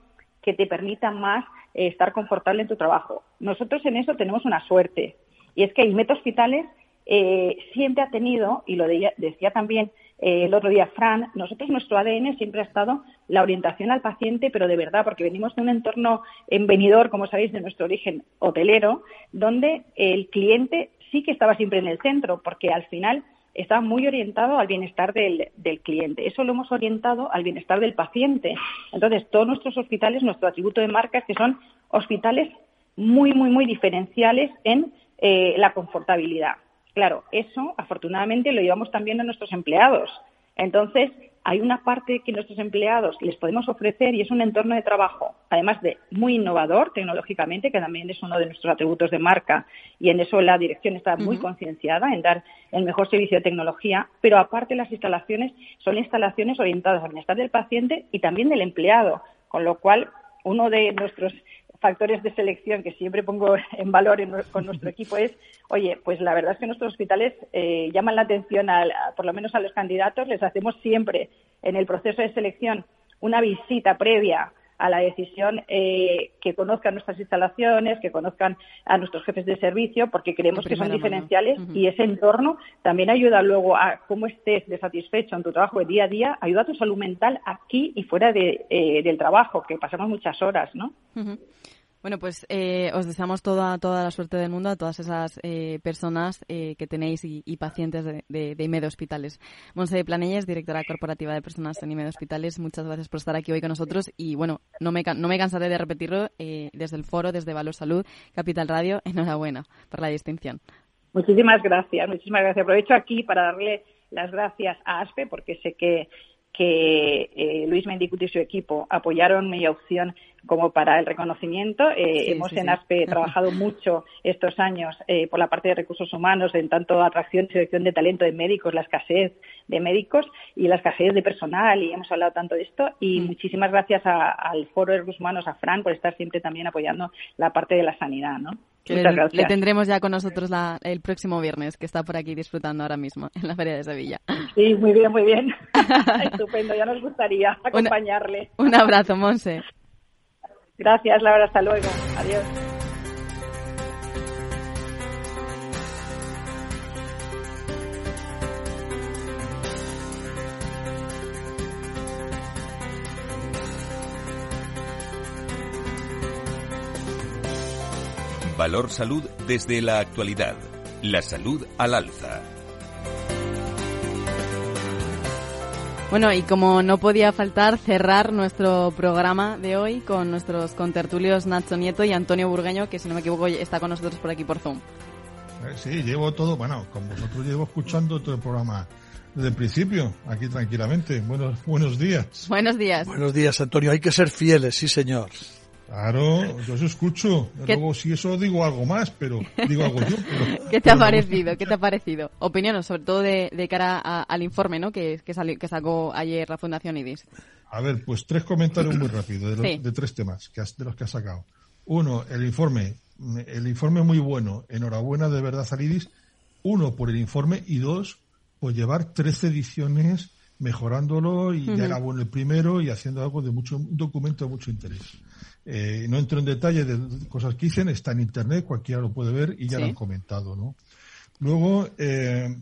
que te permita más eh, estar confortable en tu trabajo. Nosotros en eso tenemos una suerte y es que el Meta Hospitales eh, siempre ha tenido, y lo decía también eh, el otro día Fran, nosotros nuestro ADN siempre ha estado la orientación al paciente, pero de verdad, porque venimos de un entorno envenidor, como sabéis, de nuestro origen hotelero, donde el cliente sí que estaba siempre en el centro, porque al final está muy orientado al bienestar del, cliente. Eso lo hemos orientado al bienestar del paciente. Entonces, todos nuestros hospitales, nuestro atributo de marca es que son hospitales muy, muy, muy diferenciales en eh, la confortabilidad. Claro, eso afortunadamente lo llevamos también a nuestros empleados. Entonces, hay una parte que nuestros empleados les podemos ofrecer y es un entorno de trabajo, además de muy innovador tecnológicamente, que también es uno de nuestros atributos de marca. Y en eso la dirección está muy concienciada en dar el mejor servicio de tecnología, pero aparte las instalaciones son instalaciones orientadas al bienestar del paciente y también del empleado, con lo cual uno de nuestros factores de selección que siempre pongo en valor con nuestro equipo es, oye, pues la verdad es que nuestros hospitales eh, llaman la atención, por lo menos a los candidatos, les hacemos siempre en el proceso de selección una visita previa a la decisión eh, que conozcan nuestras instalaciones, que conozcan a nuestros jefes de servicio, porque creemos que son diferenciales y ese entorno también ayuda luego a cómo estés de satisfecho en tu trabajo de día a día, ayuda a tu salud mental aquí y fuera de, eh, del trabajo, que pasamos muchas horas, ¿no? Bueno, pues eh, os deseamos toda, toda la suerte del mundo a todas esas eh, personas eh, que tenéis y, pacientes de, de, de, Hospitales. Monse Planelles, directora corporativa de personas en IMED Hospitales, muchas gracias por estar aquí hoy con nosotros y bueno, no me, no me cansaré de repetirlo desde el foro, desde Valor Salud, Capital Radio, enhorabuena por la distinción. Muchísimas gracias, muchísimas gracias. Aprovecho aquí para darle las gracias a ASPE porque sé que que eh, Luis Mendicuti y su equipo apoyaron mi opción como para el reconocimiento. Eh, hemos en ASPE trabajado mucho estos años eh, por la parte de recursos humanos, en tanto atracción y selección de talento de médicos, la escasez de médicos y la escasez de personal, y hemos hablado tanto de esto. Y mm. muchísimas gracias al Foro de Recursos Humanos, a Fran, por estar siempre también apoyando la parte de la sanidad, ¿no? Le, tendremos ya con nosotros el próximo viernes, que está por aquí disfrutando ahora mismo en la Feria de Sevilla. Sí, muy bien, muy bien. Estupendo, ya nos gustaría acompañarle. un abrazo, Monse. Gracias, Laura, hasta luego. Adiós. Valor Salud desde la actualidad. La salud al alza. Bueno, y como no podía faltar, cerrar nuestro programa de hoy con nuestros contertulios Nacho Nieto y Antonio Burgueño, que si no me equivoco está con nosotros por aquí por Zoom. Eh, sí, llevo todo, bueno, con vosotros llevo escuchando todo el programa desde el principio, aquí tranquilamente. Buenos, buenos días. Buenos días. Buenos días, Antonio. Hay que ser fieles, sí, señor. Claro, yo os escucho. Luego, si eso digo algo más, pero digo algo yo. ¿Qué te ha parecido? ¿Qué te ha parecido? Opiniones, sobre todo de, cara al informe ¿no? que, que, que sacó ayer la Fundación IDIS. A ver, pues tres comentarios muy rápidos de, de tres temas que de los que ha sacado. Uno, el informe. El informe muy bueno. Enhorabuena de verdad al IDIS. Uno, por el informe. Y dos, por llevar 13 ediciones mejorándolo y ya era bueno el primero y haciendo algo de mucho, un documento de mucho interés. Eh, no entro en detalle de cosas que dicen, está en internet, cualquiera lo puede ver y ya lo han comentado, ¿no? Luego, eh,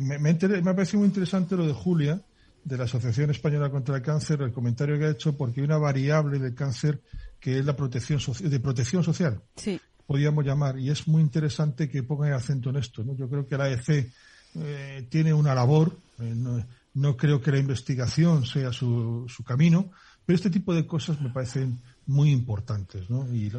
me, me, ha parecido muy interesante lo de Julia, de la Asociación Española contra el Cáncer, el comentario que ha hecho, porque hay una variable del cáncer que es la protección de protección social. Sí. Podríamos llamar, y es muy interesante que pongan el acento en esto, ¿no? Yo creo que la AEC eh, tiene una labor, no, no, creo que la investigación sea su, su camino, pero este tipo de cosas me parecen muy importantes, ¿no? Y,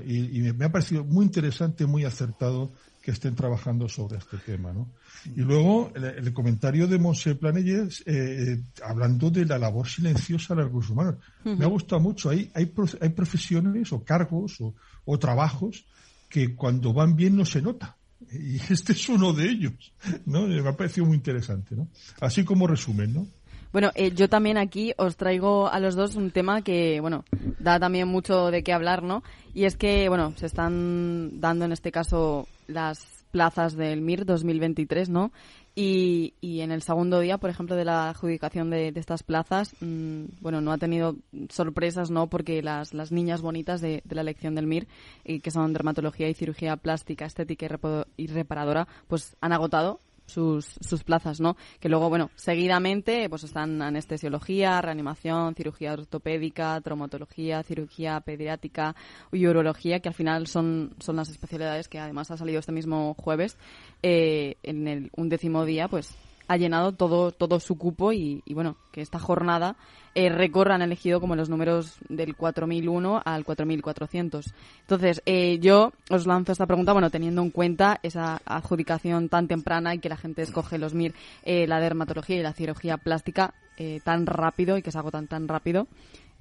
me ha parecido muy interesante, muy acertado que estén trabajando sobre este tema. ¿no? Y luego el, comentario de Monse Planelles eh, hablando de la labor silenciosa de los recursos humanos. Me ha gustado mucho. Hay, hay, hay profesiones o cargos o, o trabajos que cuando van bien no se nota. Y este es uno de ellos, ¿no? Me ha parecido muy interesante, ¿no? Así como resumen, ¿no? Bueno, eh, yo también aquí os traigo a los dos un tema que, bueno, da también mucho de qué hablar, ¿no? Y es que, bueno, se están dando en este caso las plazas del MIR 2023, ¿no? Y, y en el segundo día, por ejemplo, de la adjudicación de, estas plazas, mm, bueno, no ha tenido sorpresas, ¿no? Porque las, las niñas bonitas de, la elección del MIR, y que son dermatología y cirugía plástica, estética y reparadora, pues han agotado sus, sus plazas, ¿no? Que luego, bueno, seguidamente pues están anestesiología, reanimación, cirugía ortopédica, traumatología, cirugía pediátrica y urología, que al final son, son las especialidades que además ha salido este mismo jueves. Eh, en el undécimo día, pues ha llenado todo, todo su cupo y, bueno, que esta jornada eh, récord han elegido como los números del 4001 al 4400. Entonces, eh, yo os lanzo esta pregunta, bueno, teniendo en cuenta esa adjudicación tan temprana y que la gente escoge los MIR, eh, la dermatología y la cirugía plástica eh, tan rápido y que se agotan tan rápido.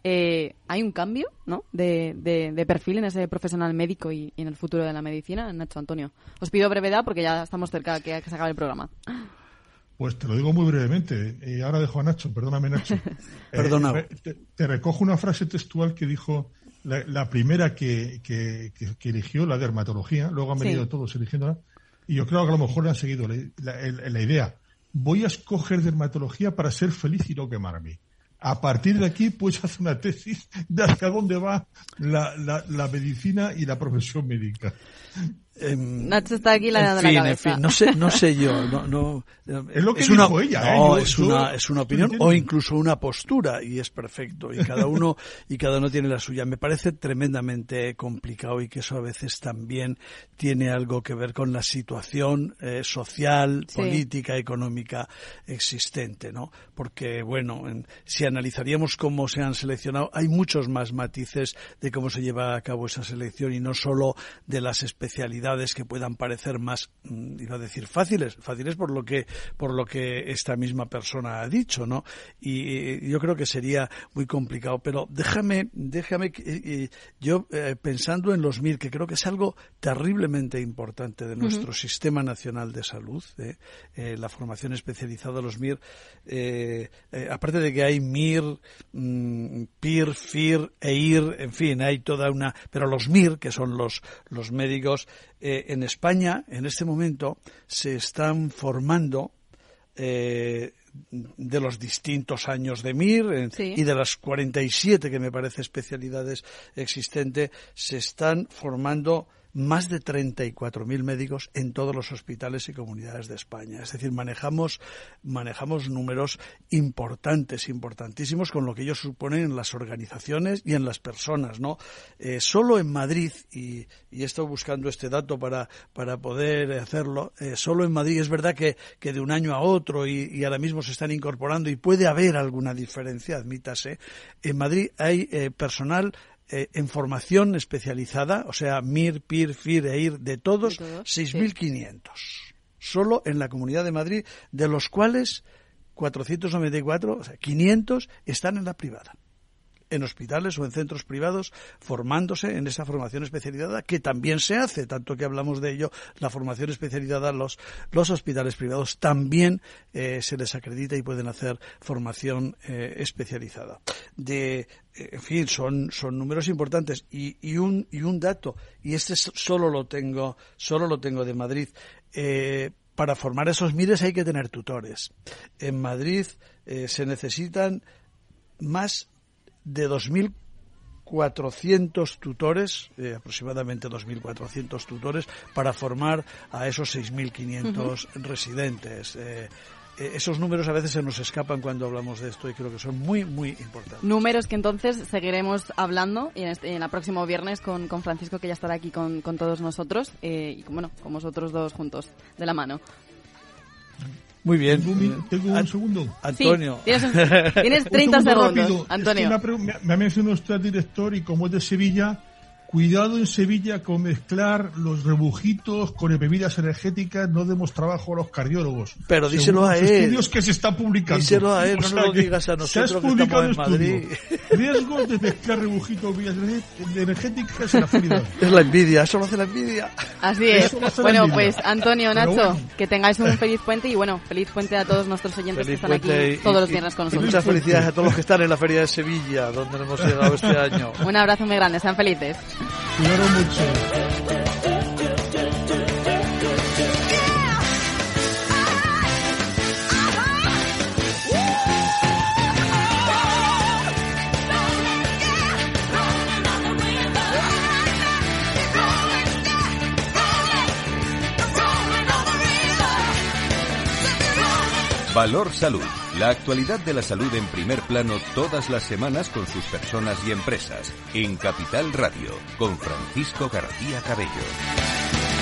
Eh, hay un cambio ¿no? De, de, perfil en ese profesional médico y, en el futuro de la medicina, Nacho Antonio. Os pido brevedad porque ya estamos cerca de que se acabe el programa. Pues te lo digo muy brevemente. Y ahora dejo a Nacho, perdóname Nacho. Eh, te, recojo una frase textual que dijo la, primera que, que, eligió, la dermatología, luego han venido todos eligiéndola, y yo creo que a lo mejor han seguido la, idea. Voy a escoger dermatología para ser feliz y no quemarme. A partir de aquí, pues hacer una tesis de hacia dónde va la, la medicina y la profesión médica. Em, Nacho está aquí la, en fin, En fin, no sé, no sé yo, no, no es lo que una, ella, no, ¿eh? es una, es una opinión o incluso una postura y es perfecto y cada uno y cada uno tiene la suya. Me parece tremendamente complicado y que eso a veces también tiene algo que ver con la situación eh, social, política, económica existente, ¿no? Porque bueno, si analizaríamos cómo se han seleccionado, hay muchos más matices de cómo se lleva a cabo esa selección y no solo de las especialidades que puedan parecer más, mm, iba a decir fáciles, fáciles por lo que, por lo que esta misma persona ha dicho, ¿no? Y, yo creo que sería muy complicado. Pero déjame, déjame, yo eh, pensando en los MIR, que creo que es algo terriblemente importante de nuestro sistema nacional de salud, ¿eh? Eh, la formación especializada de los MIR, aparte de que hay MIR, mm, PIR, FIR, EIR, en fin, hay toda una, pero los MIR, que son los, los médicos, eh, en España, en este momento, se están formando eh, de los distintos años de MIR y de las 47 que me parece especialidades existentes, se están formando más de 34.000 médicos en todos los hospitales y comunidades de España. Es decir, manejamos, manejamos números importantes, importantísimos, con lo que ellos suponen en las organizaciones y en las personas. ¿no? Eh, solo en Madrid, y, y, estado buscando este dato para, para poder hacerlo, eh, solo en Madrid es verdad que, que, de un año a otro y, y, ahora mismo se están incorporando y puede haber alguna diferencia, admítase, en Madrid hay eh, personal eh, en formación especializada, o sea, MIR, PIR, FIR, EIR, de todos, 6.500. Solo en la Comunidad de Madrid, de los cuales 494, o sea, 500 están en la privada en hospitales o en centros privados formándose en esa formación especializada que también se hace, tanto que hablamos de ello, la formación especializada, los, los hospitales privados también eh, se les acredita y pueden hacer formación eh, especializada. De, eh, en fin, son, son números importantes y, y, un, y un dato, y este solo lo tengo, solo lo tengo de Madrid. para formar esos mires hay que tener tutores. En Madrid se necesitan más de 2.400 tutores, eh, aproximadamente 2.400 tutores, para formar a esos 6.500 residentes. Eh, eh, esos números a veces se nos escapan cuando hablamos de esto y creo que son muy, muy importantes. Números que entonces seguiremos hablando y en, este, el próximo viernes con, con, Francisco, que ya estará aquí con, con todos nosotros y, bueno, con vosotros dos juntos, de la mano. Muy bien. Tengo un, segundo. Antonio. tienes, 30 segundos. Antonio. me, ha mencionado usted al director y como es de Sevilla, Cuidado en Sevilla con mezclar los rebujitos con bebidas energéticas, no demos trabajo a los cardiólogos. Pero díselo a él. estudios que se están publicando. Díselo a él, no nos lo digas a nosotros que estamos en Madrid. Riesgos de mezclar rebujitos bebidas energéticas en la Florida. Es la envidia, eso lo hace la envidia. Así es. Bueno, pues Antonio, Nacho, que tengáis un feliz puente y bueno, feliz puente a todos nuestros oyentes que están aquí todos los viernes con nosotros. Muchas felicidades a todos los que están en la Feria de Sevilla, donde hemos llegado este año. Un abrazo muy grande, sean felices. Cuidaron mucho. Valor Salud. La actualidad de la salud en primer plano todas las semanas con sus personas y empresas. En Capital Radio, con Francisco García Cabello.